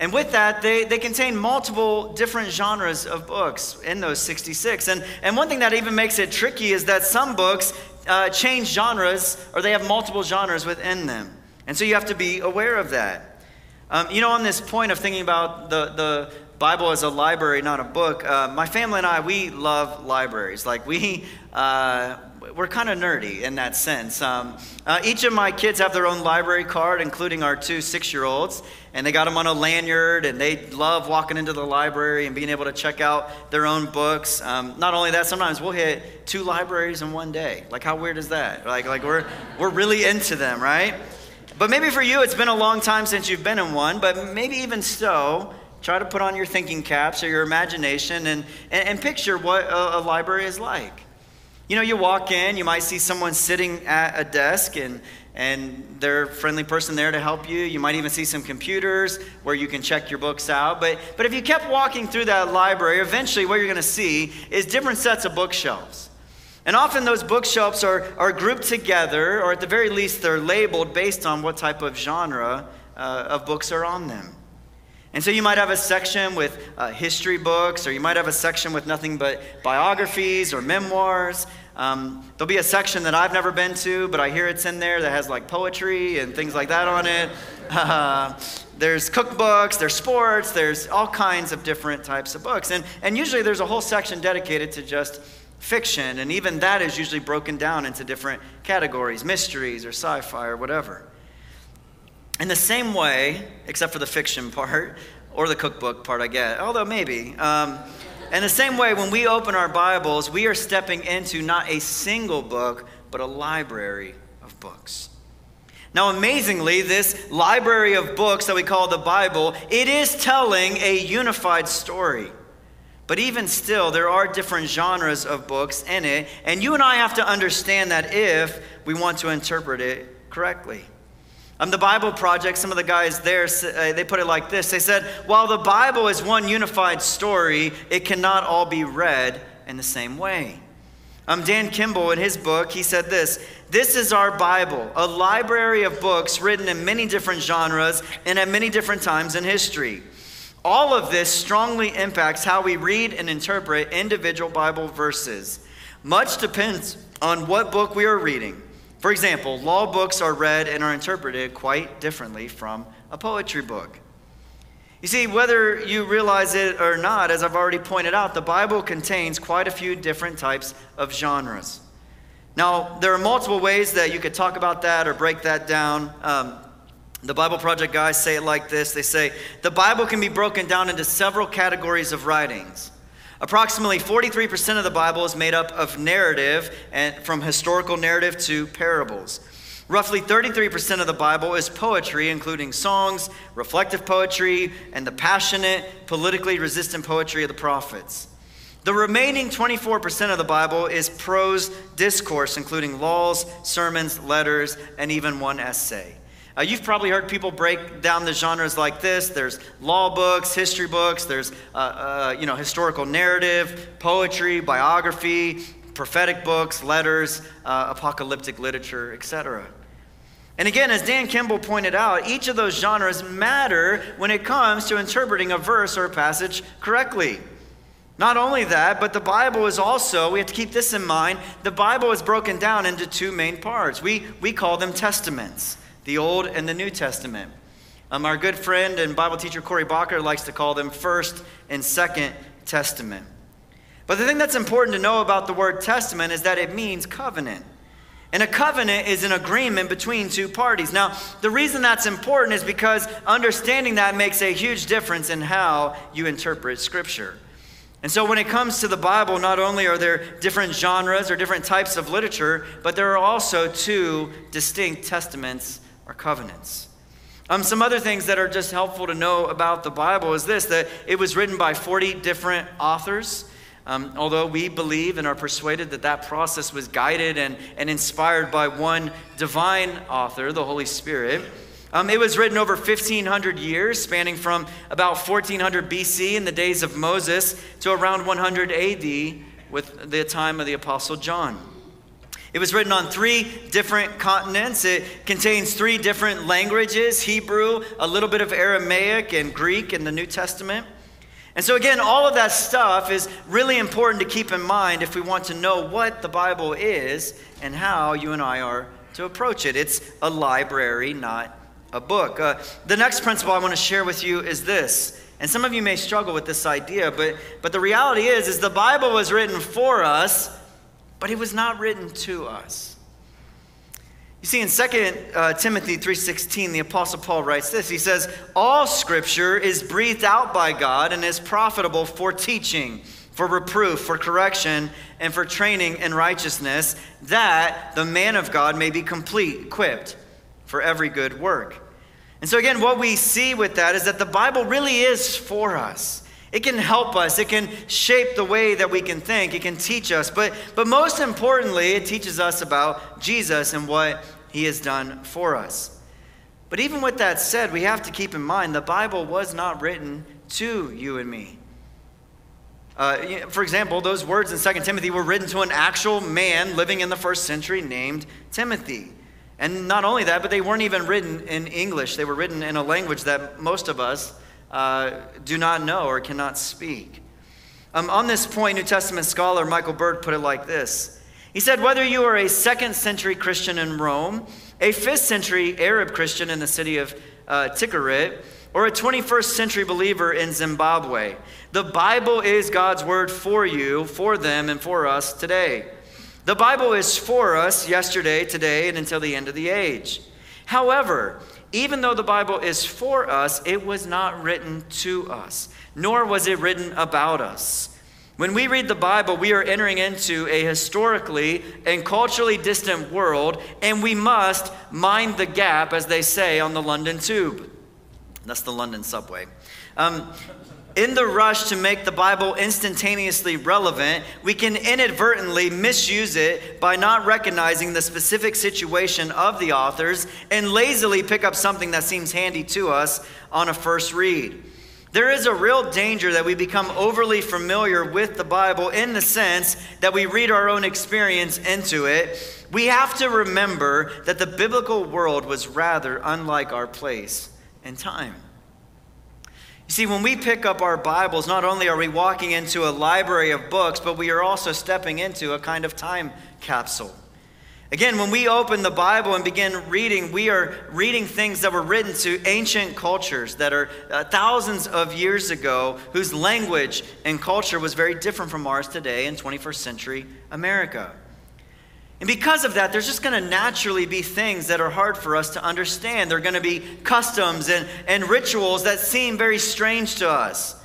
And with that, they, they contain multiple different genres of books in those 66. And, and one thing that even makes it tricky is that some books uh, change genres or they have multiple genres within them. And so you have to be aware of that. Um, you know, on this point of thinking about the, the Bible as a library, not a book, uh, my family and I, we love libraries. Like, we, uh, we're kind of nerdy in that sense. Um, uh, each of my kids have their own library card, including our two six year olds, and they got them on a lanyard, and they love walking into the library and being able to check out their own books. Um, not only that, sometimes we'll hit two libraries in one day. Like, how weird is that? Like, like we're, we're really into them, right? But maybe for you, it's been a long time since you've been in one, but maybe even so, try to put on your thinking caps or your imagination and, and, and picture what a, a library is like. You know, you walk in, you might see someone sitting at a desk and and they're a friendly person there to help you. You might even see some computers where you can check your books out. But, but if you kept walking through that library, eventually what you're going to see is different sets of bookshelves. And often those bookshelves are, are grouped together, or at the very least, they're labeled based on what type of genre uh, of books are on them. And so you might have a section with uh, history books, or you might have a section with nothing but biographies or memoirs. Um, there'll be a section that I've never been to, but I hear it's in there that has like poetry and things like that on it. Uh, there's cookbooks, there's sports, there's all kinds of different types of books. And, and usually there's a whole section dedicated to just fiction, and even that is usually broken down into different categories mysteries or sci fi or whatever. In the same way, except for the fiction part or the cookbook part, I get, although maybe. Um, in the same way, when we open our Bibles, we are stepping into not a single book, but a library of books. Now, amazingly, this library of books that we call the Bible, it is telling a unified story. But even still, there are different genres of books in it, and you and I have to understand that if we want to interpret it correctly. Um, the Bible Project, some of the guys there, uh, they put it like this. They said, while the Bible is one unified story, it cannot all be read in the same way. Um, Dan Kimball, in his book, he said this This is our Bible, a library of books written in many different genres and at many different times in history. All of this strongly impacts how we read and interpret individual Bible verses. Much depends on what book we are reading. For example, law books are read and are interpreted quite differently from a poetry book. You see, whether you realize it or not, as I've already pointed out, the Bible contains quite a few different types of genres. Now, there are multiple ways that you could talk about that or break that down. Um, the Bible Project guys say it like this they say, the Bible can be broken down into several categories of writings. Approximately 43% of the Bible is made up of narrative, and from historical narrative to parables. Roughly 33% of the Bible is poetry, including songs, reflective poetry, and the passionate, politically resistant poetry of the prophets. The remaining 24% of the Bible is prose discourse, including laws, sermons, letters, and even one essay. Uh, you've probably heard people break down the genres like this. There's law books, history books, there's uh, uh, you know historical narrative, poetry, biography, prophetic books, letters, uh, apocalyptic literature, etc. And again, as Dan Kimball pointed out, each of those genres matter when it comes to interpreting a verse or a passage correctly. Not only that, but the Bible is also, we have to keep this in mind, the Bible is broken down into two main parts. We, we call them testaments the Old and the New Testament. Um, our good friend and Bible teacher Corey Bacher likes to call them First and Second Testament. But the thing that's important to know about the word testament is that it means covenant. And a covenant is an agreement between two parties. Now, the reason that's important is because understanding that makes a huge difference in how you interpret Scripture. And so, when it comes to the Bible, not only are there different genres or different types of literature, but there are also two distinct testaments covenants. Um, some other things that are just helpful to know about the Bible is this that it was written by 40 different authors. Um, although we believe and are persuaded that that process was guided and, and inspired by one divine author, the Holy Spirit. Um, it was written over 1,500 years, spanning from about 1400 BC in the days of Moses to around 100 AD with the time of the Apostle John. It was written on three different continents. It contains three different languages Hebrew, a little bit of Aramaic, and Greek in the New Testament. And so, again, all of that stuff is really important to keep in mind if we want to know what the Bible is and how you and I are to approach it. It's a library, not a book. Uh, the next principle I want to share with you is this. And some of you may struggle with this idea, but, but the reality is, is the Bible was written for us but it was not written to us. You see, in 2 uh, Timothy 3.16, the Apostle Paul writes this. He says, All Scripture is breathed out by God and is profitable for teaching, for reproof, for correction, and for training in righteousness, that the man of God may be complete, equipped for every good work. And so, again, what we see with that is that the Bible really is for us. It can help us. It can shape the way that we can think. It can teach us. But, but most importantly, it teaches us about Jesus and what he has done for us. But even with that said, we have to keep in mind the Bible was not written to you and me. Uh, for example, those words in 2 Timothy were written to an actual man living in the first century named Timothy. And not only that, but they weren't even written in English. They were written in a language that most of us uh, do not know or cannot speak. Um, on this point, New Testament scholar Michael Bird put it like this He said, whether you are a second century Christian in Rome, a fifth century Arab Christian in the city of uh, Tikrit, or a 21st century believer in Zimbabwe, the Bible is God's word for you, for them, and for us today. The Bible is for us yesterday, today, and until the end of the age. However, even though the Bible is for us, it was not written to us, nor was it written about us. When we read the Bible, we are entering into a historically and culturally distant world, and we must mind the gap, as they say on the London Tube. That's the London subway. Um, in the rush to make the Bible instantaneously relevant, we can inadvertently misuse it by not recognizing the specific situation of the authors and lazily pick up something that seems handy to us on a first read. There is a real danger that we become overly familiar with the Bible in the sense that we read our own experience into it. We have to remember that the biblical world was rather unlike our place and time. You see, when we pick up our Bibles, not only are we walking into a library of books, but we are also stepping into a kind of time capsule. Again, when we open the Bible and begin reading, we are reading things that were written to ancient cultures that are uh, thousands of years ago, whose language and culture was very different from ours today in 21st century America. And because of that, there's just going to naturally be things that are hard for us to understand. There are going to be customs and, and rituals that seem very strange to us.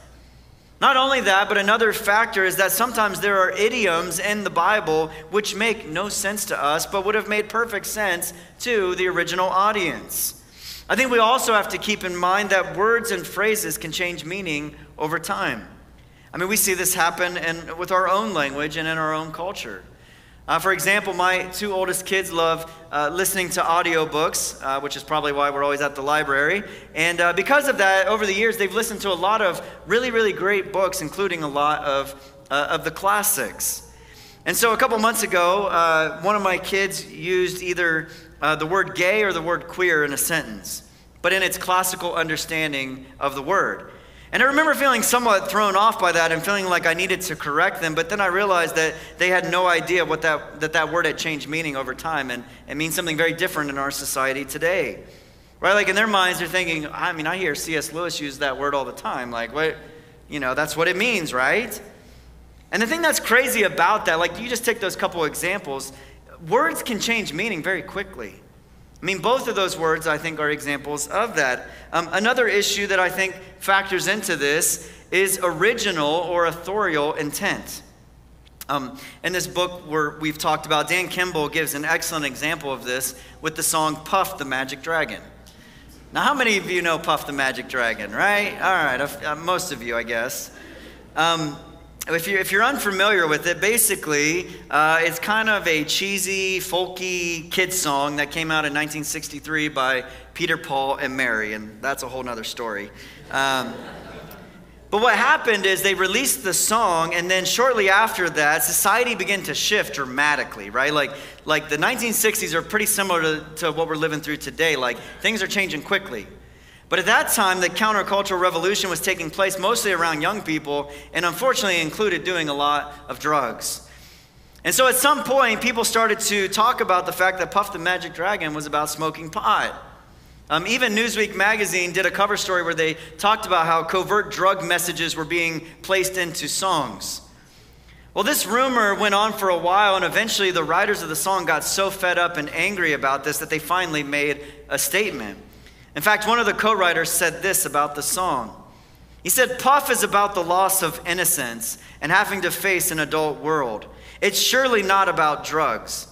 Not only that, but another factor is that sometimes there are idioms in the Bible which make no sense to us, but would have made perfect sense to the original audience. I think we also have to keep in mind that words and phrases can change meaning over time. I mean, we see this happen in, with our own language and in our own culture. Uh, for example, my two oldest kids love uh, listening to audiobooks, uh, which is probably why we're always at the library. And uh, because of that, over the years, they've listened to a lot of really, really great books, including a lot of, uh, of the classics. And so a couple months ago, uh, one of my kids used either the word gay or the word queer in a sentence, but in its classical understanding of the word. And I remember feeling somewhat thrown off by that and feeling like I needed to correct them, but then I realized that they had no idea what that, that, that word had changed meaning over time and it means something very different in our society today. Right? Like in their minds, they're thinking, I mean, I hear C.S. Lewis use that word all the time. Like, what, you know, that's what it means, right? And the thing that's crazy about that, like, you just take those couple examples, words can change meaning very quickly. I mean, both of those words, I think, are examples of that. Um, another issue that I think factors into this is original or authorial intent. Um, in this book where we've talked about, Dan Kimball gives an excellent example of this with the song Puff the Magic Dragon. Now, how many of you know Puff the Magic Dragon, right? All right, uh, most of you, I guess. Um, if you're, if you're unfamiliar with it, basically, uh, it's kind of a cheesy, folky kids song that came out in 1963 by Peter, Paul, and Mary, and that's a whole nother story. Um, but what happened is they released the song, and then shortly after that, society began to shift dramatically, right? Like, like the 1960s are pretty similar to, to what we're living through today. Like, things are changing quickly. But at that time, the countercultural revolution was taking place mostly around young people, and unfortunately included doing a lot of drugs. And so at some point, people started to talk about the fact that Puff the Magic Dragon was about smoking pot. Um, even Newsweek magazine did a cover story where they talked about how covert drug messages were being placed into songs. Well, this rumor went on for a while, and eventually the writers of the song got so fed up and angry about this that they finally made a statement. In fact, one of the co writers said this about the song. He said, Puff is about the loss of innocence and having to face an adult world. It's surely not about drugs.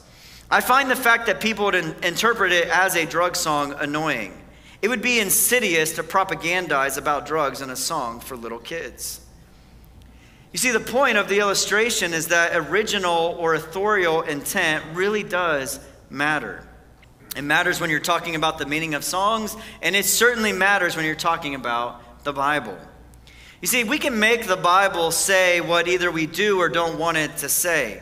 I find the fact that people would in- interpret it as a drug song annoying. It would be insidious to propagandize about drugs in a song for little kids. You see, the point of the illustration is that original or authorial intent really does matter. It matters when you're talking about the meaning of songs, and it certainly matters when you're talking about the Bible. You see, we can make the Bible say what either we do or don't want it to say.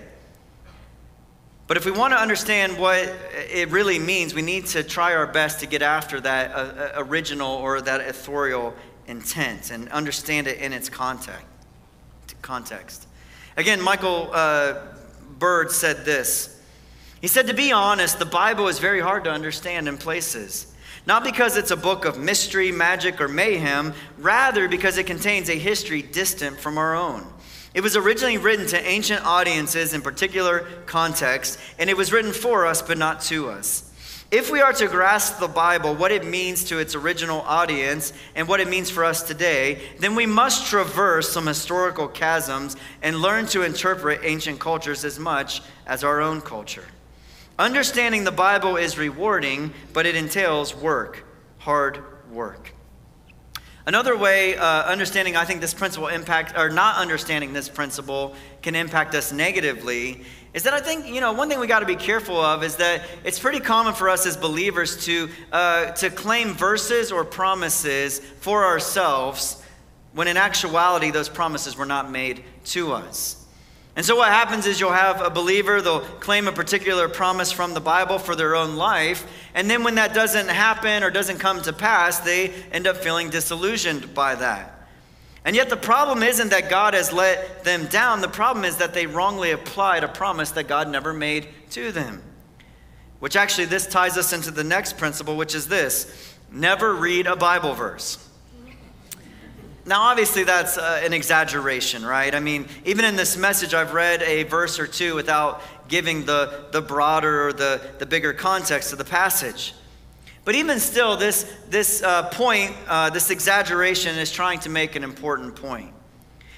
But if we want to understand what it really means, we need to try our best to get after that uh, uh original or that authorial intent and understand it in its context. context. Again, Michael uh, Bird said this. He said, To be honest, the Bible is very hard to understand in places. Not because it's a book of mystery, magic, or mayhem, rather because it contains a history distant from our own. It was originally written to ancient audiences in particular context, and it was written for us but not to us. If we are to grasp the Bible, what it means to its original audience, and what it means for us today, then we must traverse some historical chasms and learn to interpret ancient cultures as much as our own culture. Understanding the Bible is rewarding, but it entails work, hard work. Another way, uh, understanding, I think this principle impact, or not understanding this principle can impact us negatively, is that I think, you know, one thing we got to be careful of is that it's pretty common for us as believers to, uh, to claim verses or promises for ourselves when in actuality those promises were not made to us. And so, what happens is you'll have a believer, they'll claim a particular promise from the Bible for their own life. And then, when that doesn't happen or doesn't come to pass, they end up feeling disillusioned by that. And yet, the problem isn't that God has let them down. The problem is that they wrongly applied a promise that God never made to them. Which actually, this ties us into the next principle, which is this never read a Bible verse. Now, obviously, that's uh, an exaggeration, right? I mean, even in this message, I've read a verse or two without giving the, the broader or the, the bigger context of the passage. But even still, this, this uh, point, uh, this exaggeration, is trying to make an important point.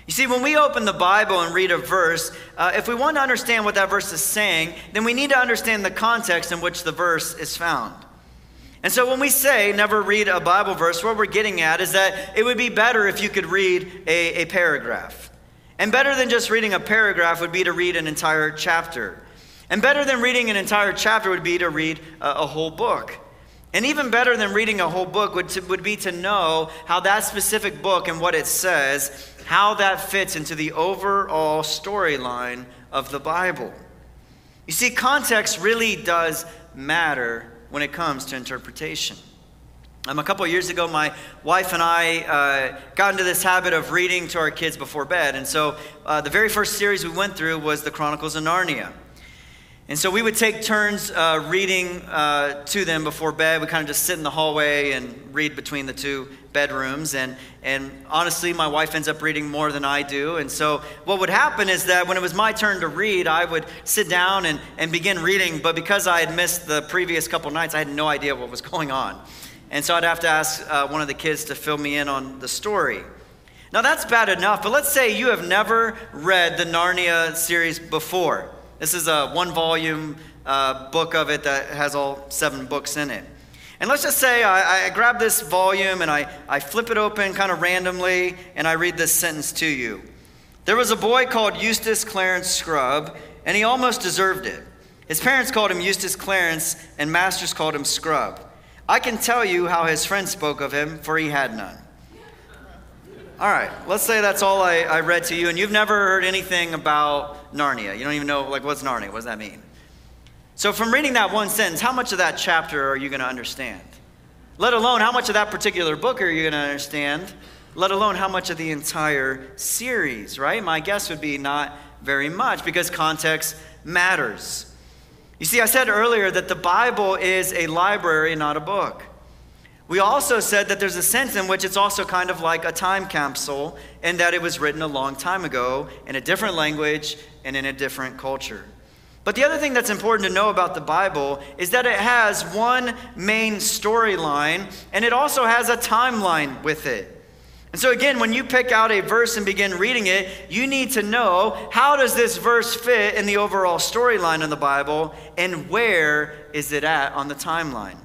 You see, when we open the Bible and read a verse, uh, if we want to understand what that verse is saying, then we need to understand the context in which the verse is found. And so when we say never read a Bible verse, what we're getting at is that it would be better if you could read a, a paragraph. And better than just reading a paragraph would be to read an entire chapter. And better than reading an entire chapter would be to read a, a whole book. And even better than reading a whole book would, to, would be to know how that specific book and what it says, how that fits into the overall storyline of the Bible. You see, context really does matter when it comes to interpretation. Um, a couple years ago, my wife and I uh, got into this habit of reading to our kids before bed. And so uh, the very first series we went through was The Chronicles of Narnia. And so we would take turns uh, reading uh, to them before bed. We kind of just sit in the hallway and read between the two bedrooms. And, and honestly, my wife ends up reading more than I do. And so what would happen is that when it was my turn to read, I would sit down and, and begin reading. But because I had missed the previous couple nights, I had no idea what was going on. And so I'd have to ask uh, one of the kids to fill me in on the story. Now, that's bad enough, but let's say you have never read the Narnia series before. This is a one volume uh, book of it that has all seven books in it. And let's just say I, I grab this volume and I, I flip it open kind of randomly and I read this sentence to you. There was a boy called Eustace Clarence Scrubb, and he almost deserved it. His parents called him Eustace Clarence, and masters called him Scrubb. I can tell you how his friends spoke of him, for he had none. All right, let's say that's all I, I read to you, and you've never heard anything about Narnia. You don't even know, like, what's Narnia? What does that mean? So, from reading that one sentence, how much of that chapter are you going to understand? Let alone how much of that particular book are you going to understand? Let alone how much of the entire series, right? My guess would be not very much because context matters. You see, I said earlier that the Bible is a library, not a book. We also said that there's a sense in which it's also kind of like a time capsule, and that it was written a long time ago in a different language and in a different culture. But the other thing that's important to know about the Bible is that it has one main storyline, and it also has a timeline with it. And so again, when you pick out a verse and begin reading it, you need to know how does this verse fit in the overall storyline of the Bible, and where is it at on the timeline?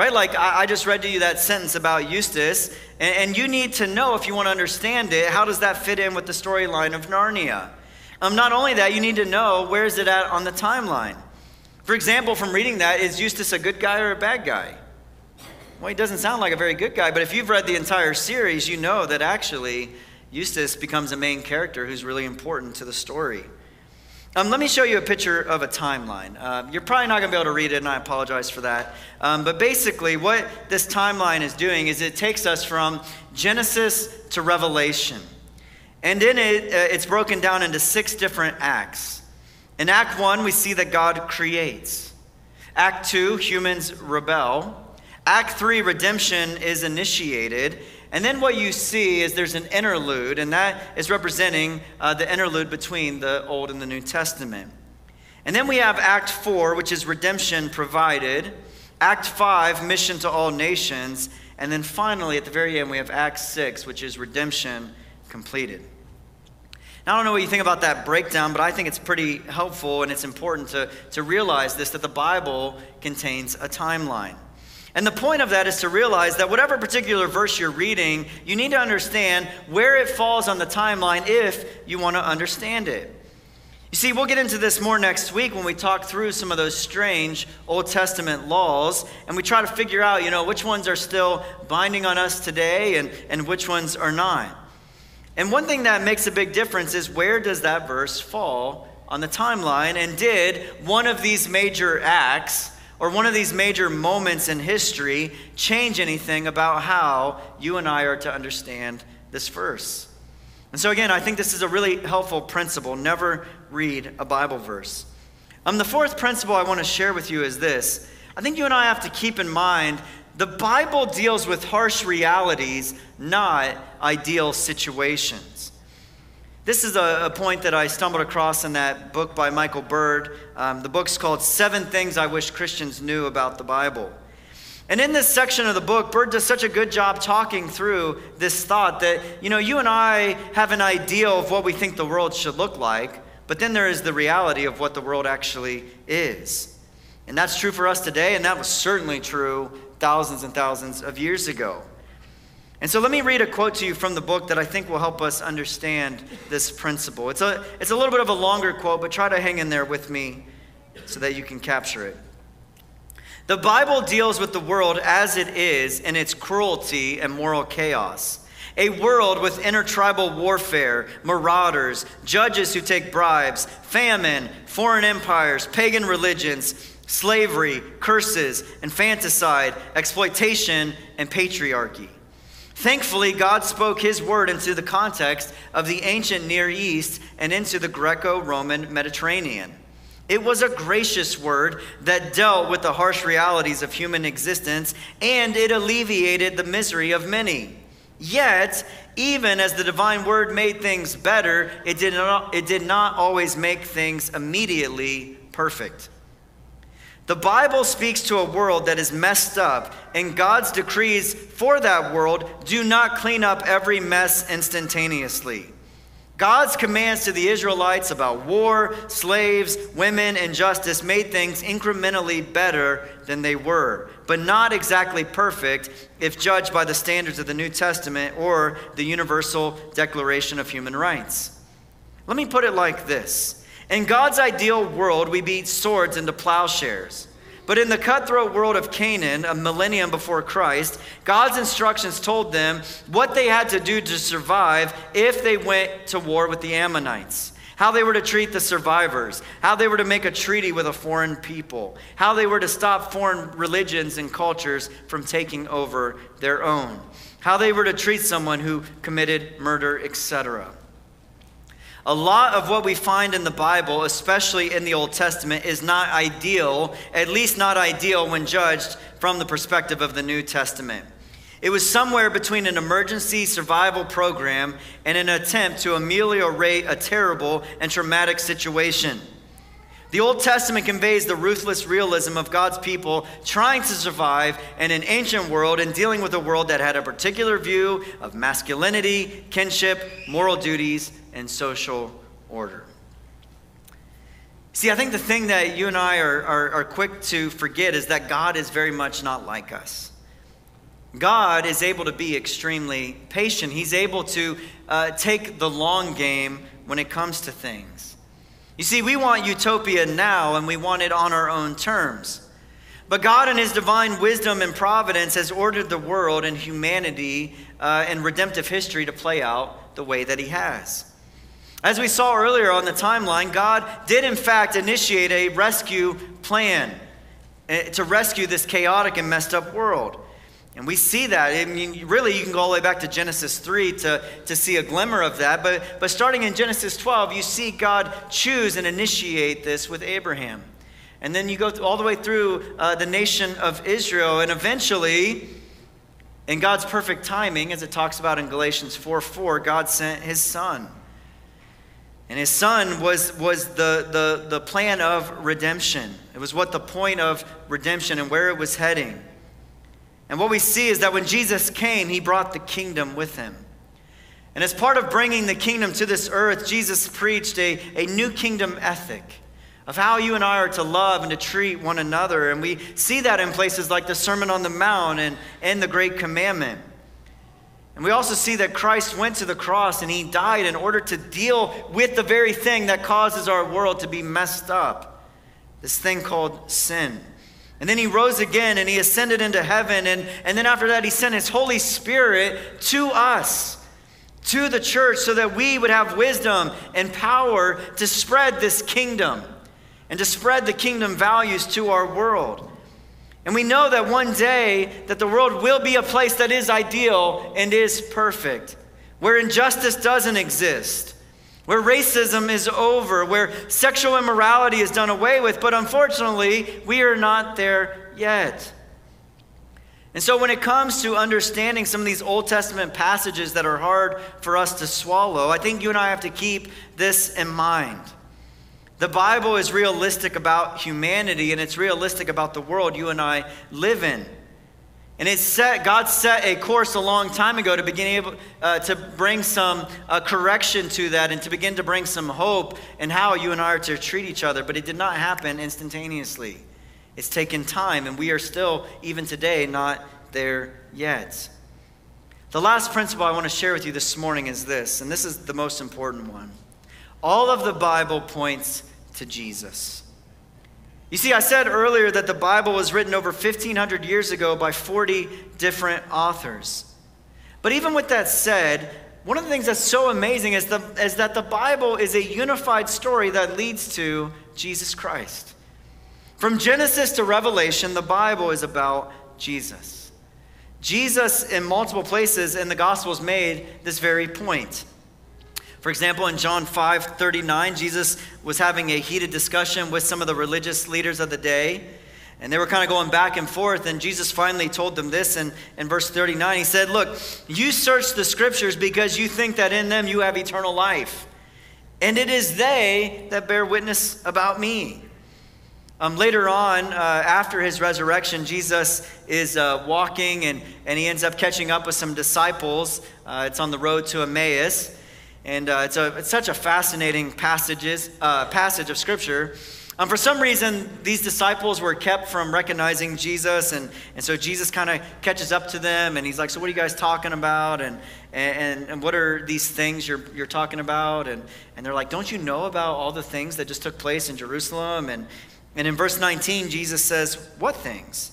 Right? Like I, just read to you that sentence about Eustace, and, and you need to know if you want to understand it, how does that fit in with the storyline of Narnia? Um, not only that, you need to know where is it at on the timeline. For example, from reading that, is Eustace a good guy or a bad guy? Well, he doesn't sound like a very good guy, but if you've read the entire series, you know that actually Eustace becomes a main character who's really important to the story. Um, let me show you a picture of a timeline. Uh, you're probably not going to be able to read it, and I apologize for that. Um, but basically, what this timeline is doing is it takes us from Genesis to Revelation. And in it, uh, it's broken down into six different acts. In Act 1, we see that God creates. Act 2, humans rebel. Act 3, redemption is initiated. And then what you see is there's an interlude, and that is representing uh, the interlude between the Old and the New Testament. And then we have Act 4, which is redemption provided. Act 5, mission to all nations. And then finally, at the very end, we have Act 6, which is redemption completed. Now, I don't know what you think about that breakdown, but I think it's pretty helpful and it's important to, to realize this that the Bible contains a timeline. And the point of that is to realize that whatever particular verse you're reading, you need to understand where it falls on the timeline if you want to understand it. You see, we'll get into this more next week when we talk through some of those strange Old Testament laws and we try to figure out, you know, which ones are still binding on us today and, and which ones are not. And one thing that makes a big difference is where does that verse fall on the timeline? And did one of these major acts or one of these major moments in history change anything about how you and I are to understand this verse? And so, again, I think this is a really helpful principle. Never read a Bible verse. Um, the fourth principle I want to share with you is this I think you and I have to keep in mind the Bible deals with harsh realities, not ideal situations. This is a, a, point that I stumbled across in that book by Michael Bird. Um, the book's called Seven Things I Wish Christians Knew About the Bible. And in this section of the book, Bird does such a good job talking through this thought that, you know, you and I have an idea of what we think the world should look like, but then there is the reality of what the world actually is. And that's true for us today, and that was certainly true thousands and thousands of years ago. And so let me read a quote to you from the book that I think will help us understand this principle. It's a, it's a little bit of a longer quote, but try to hang in there with me so that you can capture it. The Bible deals with the world as it is in its cruelty and moral chaos. A world with intertribal warfare, marauders, judges who take bribes, famine, foreign empires, pagan religions, slavery, curses, infanticide, exploitation, and patriarchy. Thankfully, God spoke his word into the context of the ancient Near East and into the Greco Roman Mediterranean. It was a gracious word that dealt with the harsh realities of human existence and it alleviated the misery of many. Yet, even as the divine word made things better, it did not, it did not always make things immediately perfect. The Bible speaks to a world that is messed up, and God's decrees for that world do not clean up every mess instantaneously. God's commands to the Israelites about war, slaves, women, and justice made things incrementally better than they were, but not exactly perfect if judged by the standards of the New Testament or the Universal Declaration of Human Rights. Let me put it like this In God's ideal world, we beat swords into plowshares. But in the cutthroat world of Canaan, a millennium before Christ, God's instructions told them what they had to do to survive if they went to war with the Ammonites. How they were to treat the survivors, how they were to make a treaty with a foreign people, how they were to stop foreign religions and cultures from taking over their own, how they were to treat someone who committed murder, etc. A lot of what we find in the Bible, especially in the Old Testament, is not ideal, at least not ideal when judged from the perspective of the New Testament. It was somewhere between an emergency survival program and an attempt to ameliorate a terrible and traumatic situation. The Old Testament conveys the ruthless realism of God's people trying to survive in an ancient world and dealing with a world that had a particular view of masculinity, kinship, moral duties, and social order. See, I think the thing that you and I are, are, are, quick to forget is that God is very much not like us. God is able to be extremely patient. He's able to uh, take the long game when it comes to things. You see, we want utopia now and we want it on our own terms. But God, in His divine wisdom and providence, has ordered the world and humanity uh, and redemptive history to play out the way that He has. As we saw earlier on the timeline, God did in fact initiate a rescue plan eh, to rescue this chaotic and messed up world. And we see that. I mean, really, you can go all the way back to Genesis 3 to, to see a glimmer of that. But, but starting in Genesis 12, you see God choose and initiate this with Abraham. And then you go all the way through uh, the nation of Israel. And eventually, in God's perfect timing, as it talks about in Galatians 4 4, God sent his son. And his son was, was the, the, the plan of redemption. It was what the point of redemption and where it was heading. And what we see is that when Jesus came, he brought the kingdom with him. And as part of bringing the kingdom to this earth, Jesus preached a, a new kingdom ethic of how you and I are to love and to treat one another. And we see that in places like the Sermon on the Mount and, and the Great Commandment. And we also see that Christ went to the cross and he died in order to deal with the very thing that causes our world to be messed up this thing called sin. And then he rose again and he ascended into heaven. And, and then after that, he sent his Holy Spirit to us, to the church, so that we would have wisdom and power to spread this kingdom and to spread the kingdom values to our world. And we know that one day that the world will be a place that is ideal and is perfect, where injustice doesn't exist, where racism is over, where sexual immorality is done away with, but unfortunately, we are not there yet. And so, when it comes to understanding some of these Old Testament passages that are hard for us to swallow, I think you and I have to keep this in mind. The Bible is realistic about humanity and it's realistic about the world you and I live in. And it set, God set a course a long time ago to begin able, uh, to bring some uh, correction to that and to begin to bring some hope in how you and I are to treat each other. But it did not happen instantaneously. It's taken time, and we are still, even today, not there yet. The last principle I want to share with you this morning is this, and this is the most important one. All of the Bible points to Jesus. You see, I said earlier that the Bible was written over 1,500 years ago by 40 different authors. But even with that said, one of the things that's so amazing is, the, is that the Bible is a unified story that leads to Jesus Christ. From Genesis to Revelation, the Bible is about Jesus. Jesus, in multiple places in the Gospels, made this very point. For example, in John 5 39, Jesus was having a heated discussion with some of the religious leaders of the day. And they were kind of going back and forth. And Jesus finally told them this in, in verse 39. He said, Look, you search the scriptures because you think that in them you have eternal life. And it is they that bear witness about me. Um, later on, uh, after his resurrection, Jesus is uh, walking and, and he ends up catching up with some disciples. Uh, it's on the road to Emmaus. And uh, it's, a, it's such a fascinating passages, uh, passage of Scripture. Um, for some reason, these disciples were kept from recognizing Jesus, and, and so Jesus kind of catches up to them, and he's like, So, what are you guys talking about? And, and, and what are these things you're, you're talking about? And, and they're like, Don't you know about all the things that just took place in Jerusalem? And, and in verse 19, Jesus says, What things?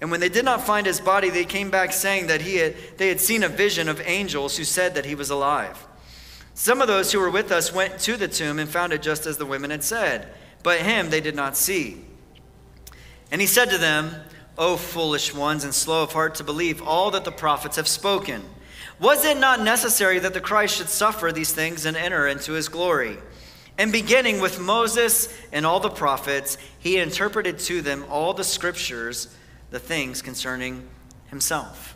and when they did not find his body, they came back saying that he had, they had seen a vision of angels who said that he was alive. Some of those who were with us went to the tomb and found it just as the women had said, but him they did not see. And he said to them, O foolish ones and slow of heart to believe all that the prophets have spoken. Was it not necessary that the Christ should suffer these things and enter into his glory? And beginning with Moses and all the prophets, he interpreted to them all the scriptures the things concerning himself.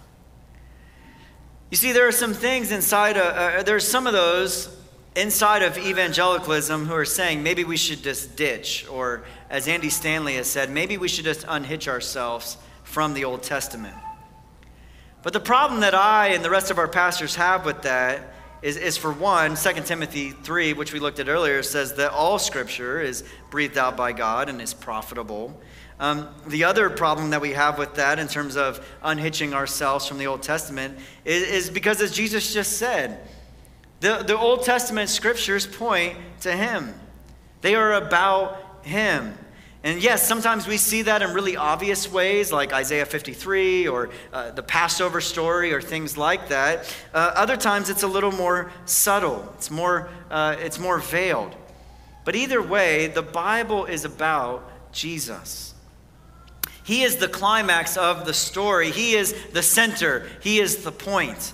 You see, there are some things inside, of, uh, uh, there's some of those inside of evangelicalism who are saying maybe we should just ditch, or as Andy Stanley has said, maybe we should just unhitch ourselves from the Old Testament. But the problem that I and the rest of our pastors have with that is, is for one, 2 Timothy 3, which we looked at earlier, says that all scripture is breathed out by God and is profitable. Um, the other problem that we have with that, in terms of unhitching ourselves from the Old Testament, is, is because, as Jesus just said, The, the Old Testament scriptures point to him, they are about him. And yes, sometimes we see that in really obvious ways, like Isaiah 53 or uh, the Passover story or things like that. Uh, other times it's a little more subtle, it's more, uh, it's more veiled. But either way, the Bible is about Jesus. He is the climax of the story, He is the center, He is the point.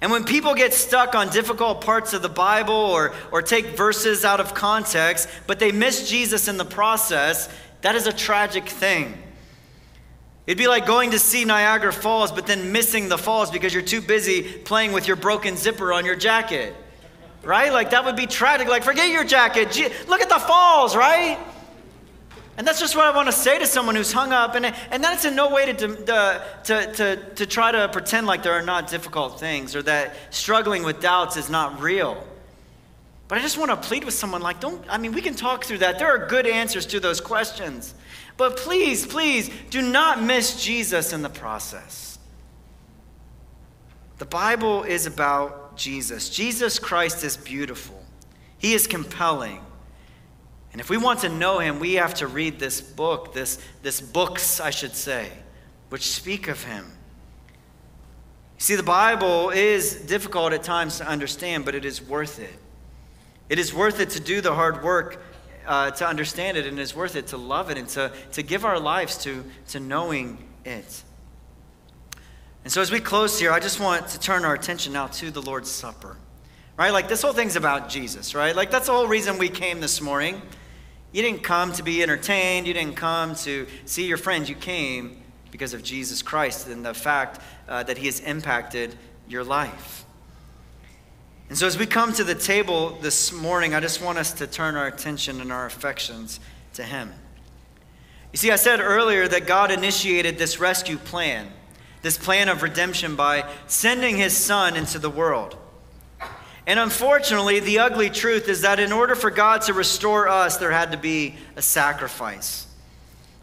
And when people get stuck on difficult parts of the Bible or, or take verses out of context, but they miss Jesus in the process, that is a tragic thing. It'd be like going to see Niagara Falls, but then missing the falls because you're too busy playing with your broken zipper on your jacket. Right? Like that would be tragic. Like, forget your jacket. Look at the falls, right? And that's just what I want to say to someone who's hung up. And, and that's in no way to, to, to, to, to try to pretend like there are not difficult things or that struggling with doubts is not real. But I just want to plead with someone like, don't, I mean, we can talk through that. There are good answers to those questions. But please, please do not miss Jesus in the process. The Bible is about Jesus. Jesus Christ is beautiful, He is compelling. And if we want to know him, we have to read this book, this, this books, I should say, which speak of him. See, the Bible is difficult at times to understand, but it is worth it. It is worth it to do the hard work uh, to understand it, and it is worth it to love it and to, to give our lives to, to knowing it. And so, as we close here, I just want to turn our attention now to the Lord's Supper. Right? Like, this whole thing's about Jesus, right? Like, that's the whole reason we came this morning. You didn't come to be entertained. You didn't come to see your friends. You came because of Jesus Christ and the fact uh, that he has impacted your life. And so, as we come to the table this morning, I just want us to turn our attention and our affections to him. You see, I said earlier that God initiated this rescue plan, this plan of redemption, by sending his son into the world. And unfortunately, the ugly truth is that in order for God to restore us, there had to be a sacrifice.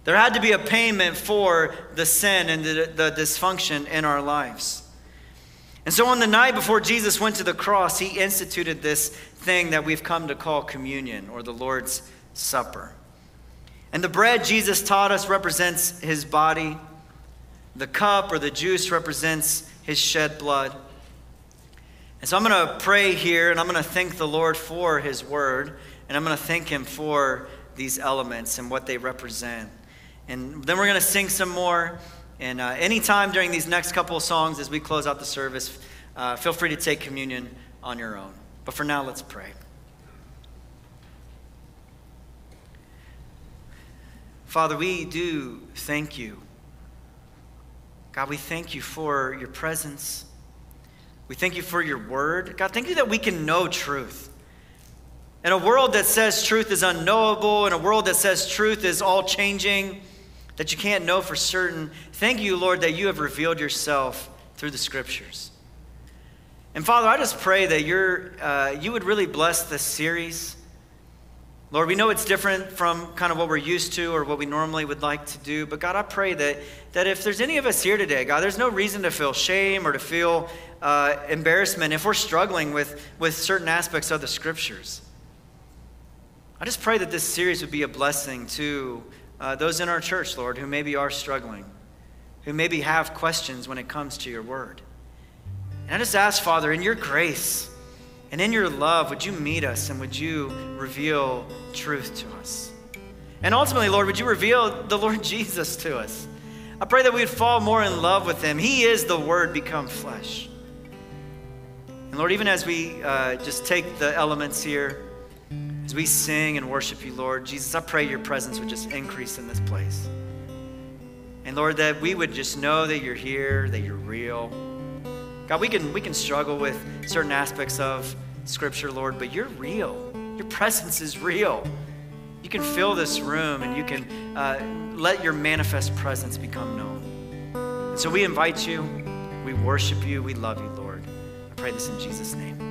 There had to be a payment for the sin and the, the, dysfunction in our lives. And so, on the night before Jesus went to the cross, he instituted this thing that we've come to call communion or the Lord's Supper. And the bread Jesus taught us represents his body, the cup or the juice represents his shed blood. And so I'm going to pray here and I'm going to thank the Lord for his word and I'm going to thank him for these elements and what they represent. And then we're going to sing some more. And uh, anytime during these next couple of songs as we close out the service, uh, feel free to take communion on your own. But for now, let's pray. Father, we do thank you. God, we thank you for your presence. We thank you for your word. God, thank you that we can know truth. In a world that says truth is unknowable, in a world that says truth is all changing, that you can't know for certain, thank you, Lord, that you have revealed yourself through the scriptures. And Father, I just pray that you're, uh, you would really bless this series. Lord, we know it's different from kind of what we're used to or what we normally would like to do, but God, I pray that, that if there's any of us here today, God, there's no reason to feel shame or to feel uh, embarrassment if we're struggling with, with certain aspects of the scriptures. I just pray that this series would be a blessing to uh, those in our church, Lord, who maybe are struggling, who maybe have questions when it comes to your word. And I just ask, Father, in your grace and in your love, would you meet us and would you reveal truth to us? And ultimately, Lord, would you reveal the Lord Jesus to us? I pray that we would fall more in love with him. He is the Word become flesh. And Lord, even as we uh, just take the elements here, as we sing and worship you, Lord, Jesus, I pray your presence would just increase in this place. And Lord, that we would just know that you're here, that you're real. God, we can, we can struggle with certain aspects of Scripture, Lord, but you're real. Your presence is real. You can fill this room and you can uh, let your manifest presence become known. And so we invite you, we worship you, we love you, Lord I pray this in Jesus' name.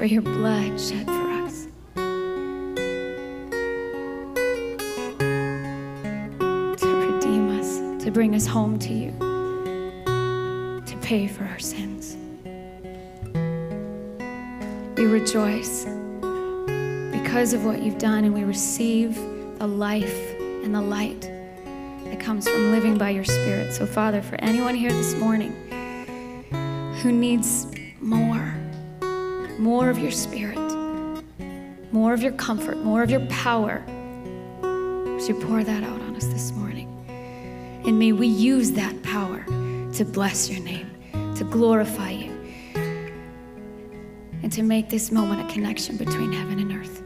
For your blood shed for us. To redeem us, to bring us home to you, to pay for our sins. We rejoice because of what you've done, and we receive the life and the light that comes from living by your Spirit. So, Father, for anyone here this morning who needs more, more of your Spirit, more of your comfort, more of your power, you pour that out on us this morning? And may we use that power to bless your name, to glorify you, and to make this moment a connection between heaven and earth.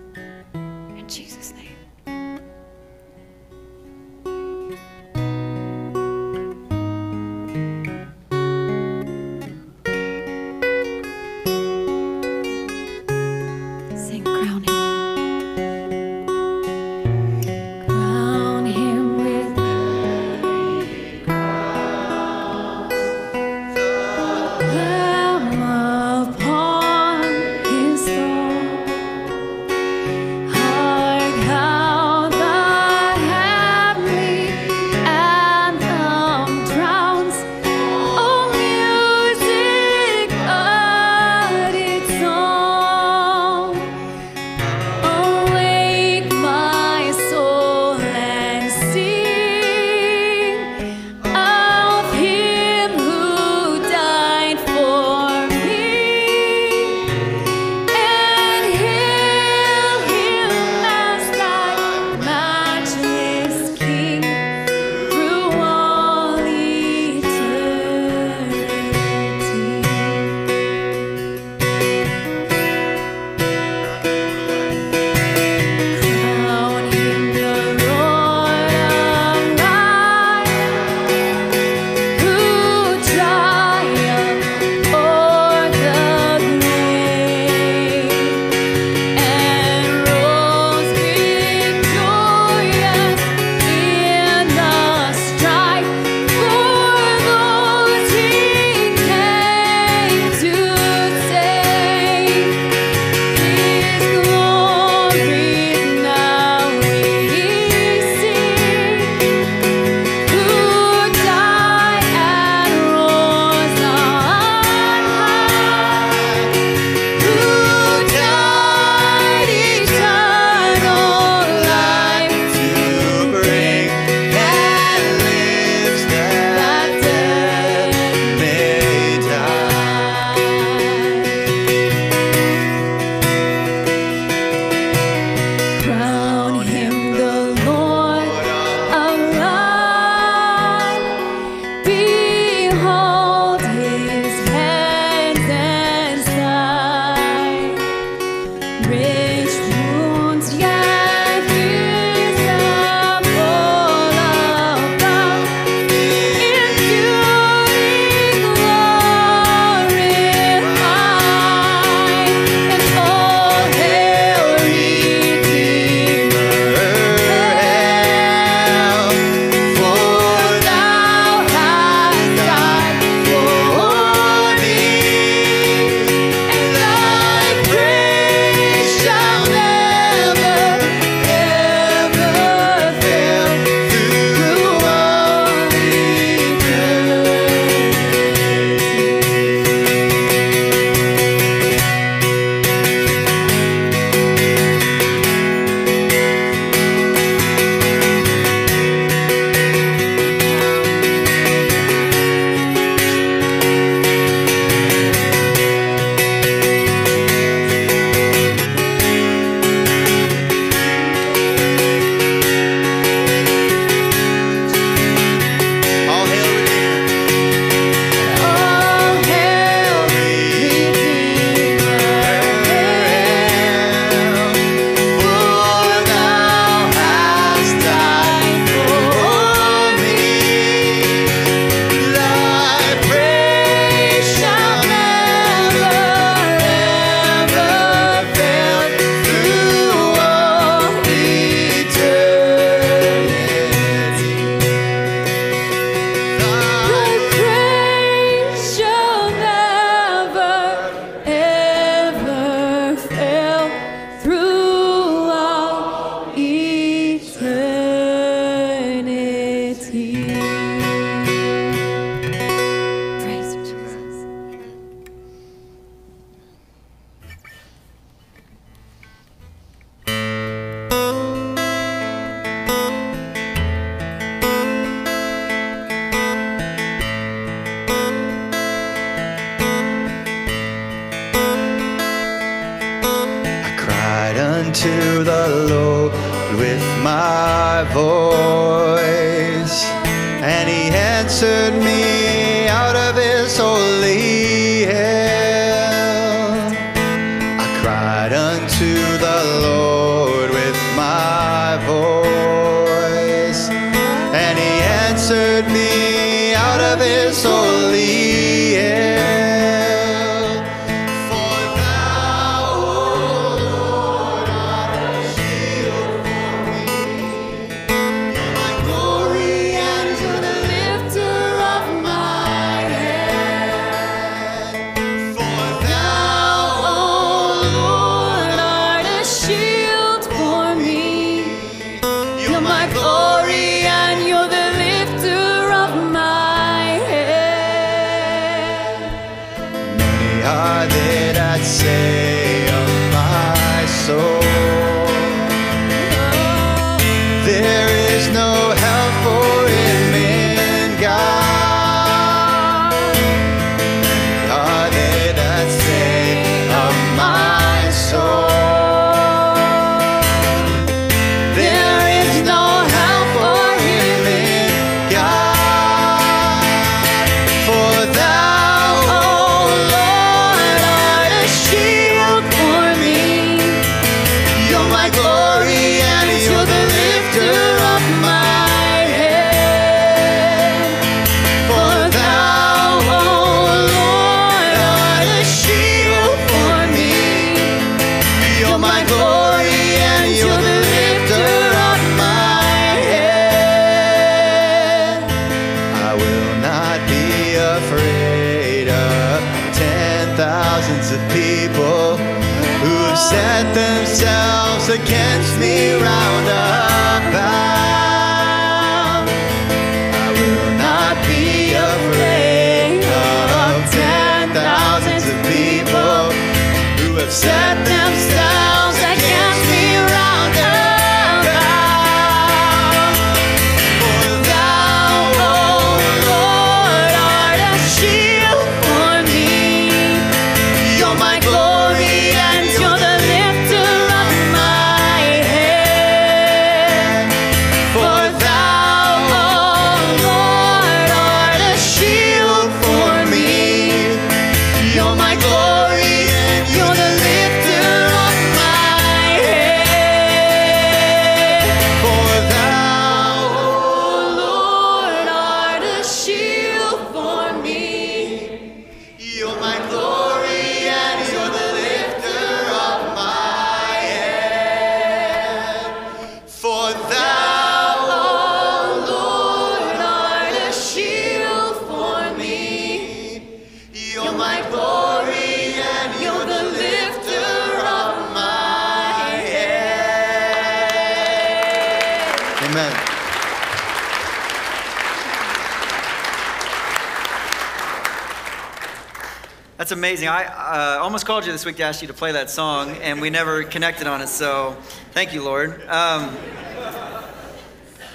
Uh, almost called you this week to ask you to play that song, and we never connected on it. So, thank you, Lord. Um,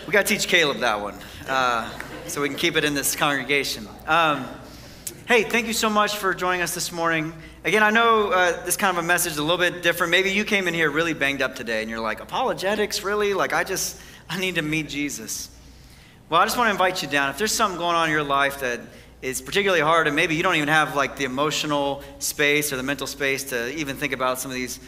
we got to teach Caleb that one, uh, so we can keep it in this congregation. Um, hey, thank you so much for joining us this morning. Again, I know uh, this kind of a message is a little bit different. Maybe you came in here really banged up today, and you're like, apologetics, really? Like, I just, I need to meet Jesus. Well, I just want to invite you down. If there's something going on in your life that is particularly hard, and maybe you don't even have like the emotional space or the mental space to even think about some of these,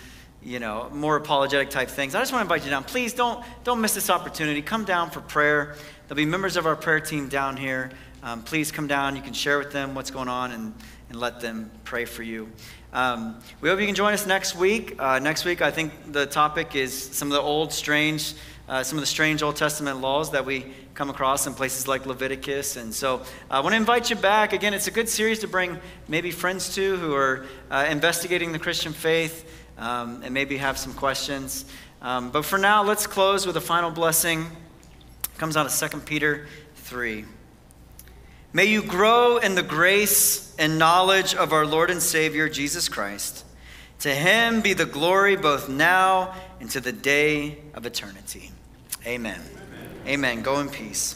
you know, more apologetic type things, I just want to invite you down. Please don't don't miss this opportunity. Come down for prayer. There'll be members of our prayer team down here. Um, please come down. You can share with them what's going on and and let them pray for you. Um, we hope you can join us next week. Uh, next week, I think the topic is some of the old, strange, uh, some of the strange Old Testament laws that we come across in places like Leviticus. And so uh, I want to invite you back. Again, it's a good series to bring maybe friends to who are uh, investigating the Christian faith um, and maybe have some questions. Um, but for now, let's close with a final blessing. It comes out of 2 Peter 3. May you grow in the grace and knowledge of our Lord and Savior Jesus Christ. To him be the glory both now and to the day of eternity. Amen. Amen. Amen. Go in peace.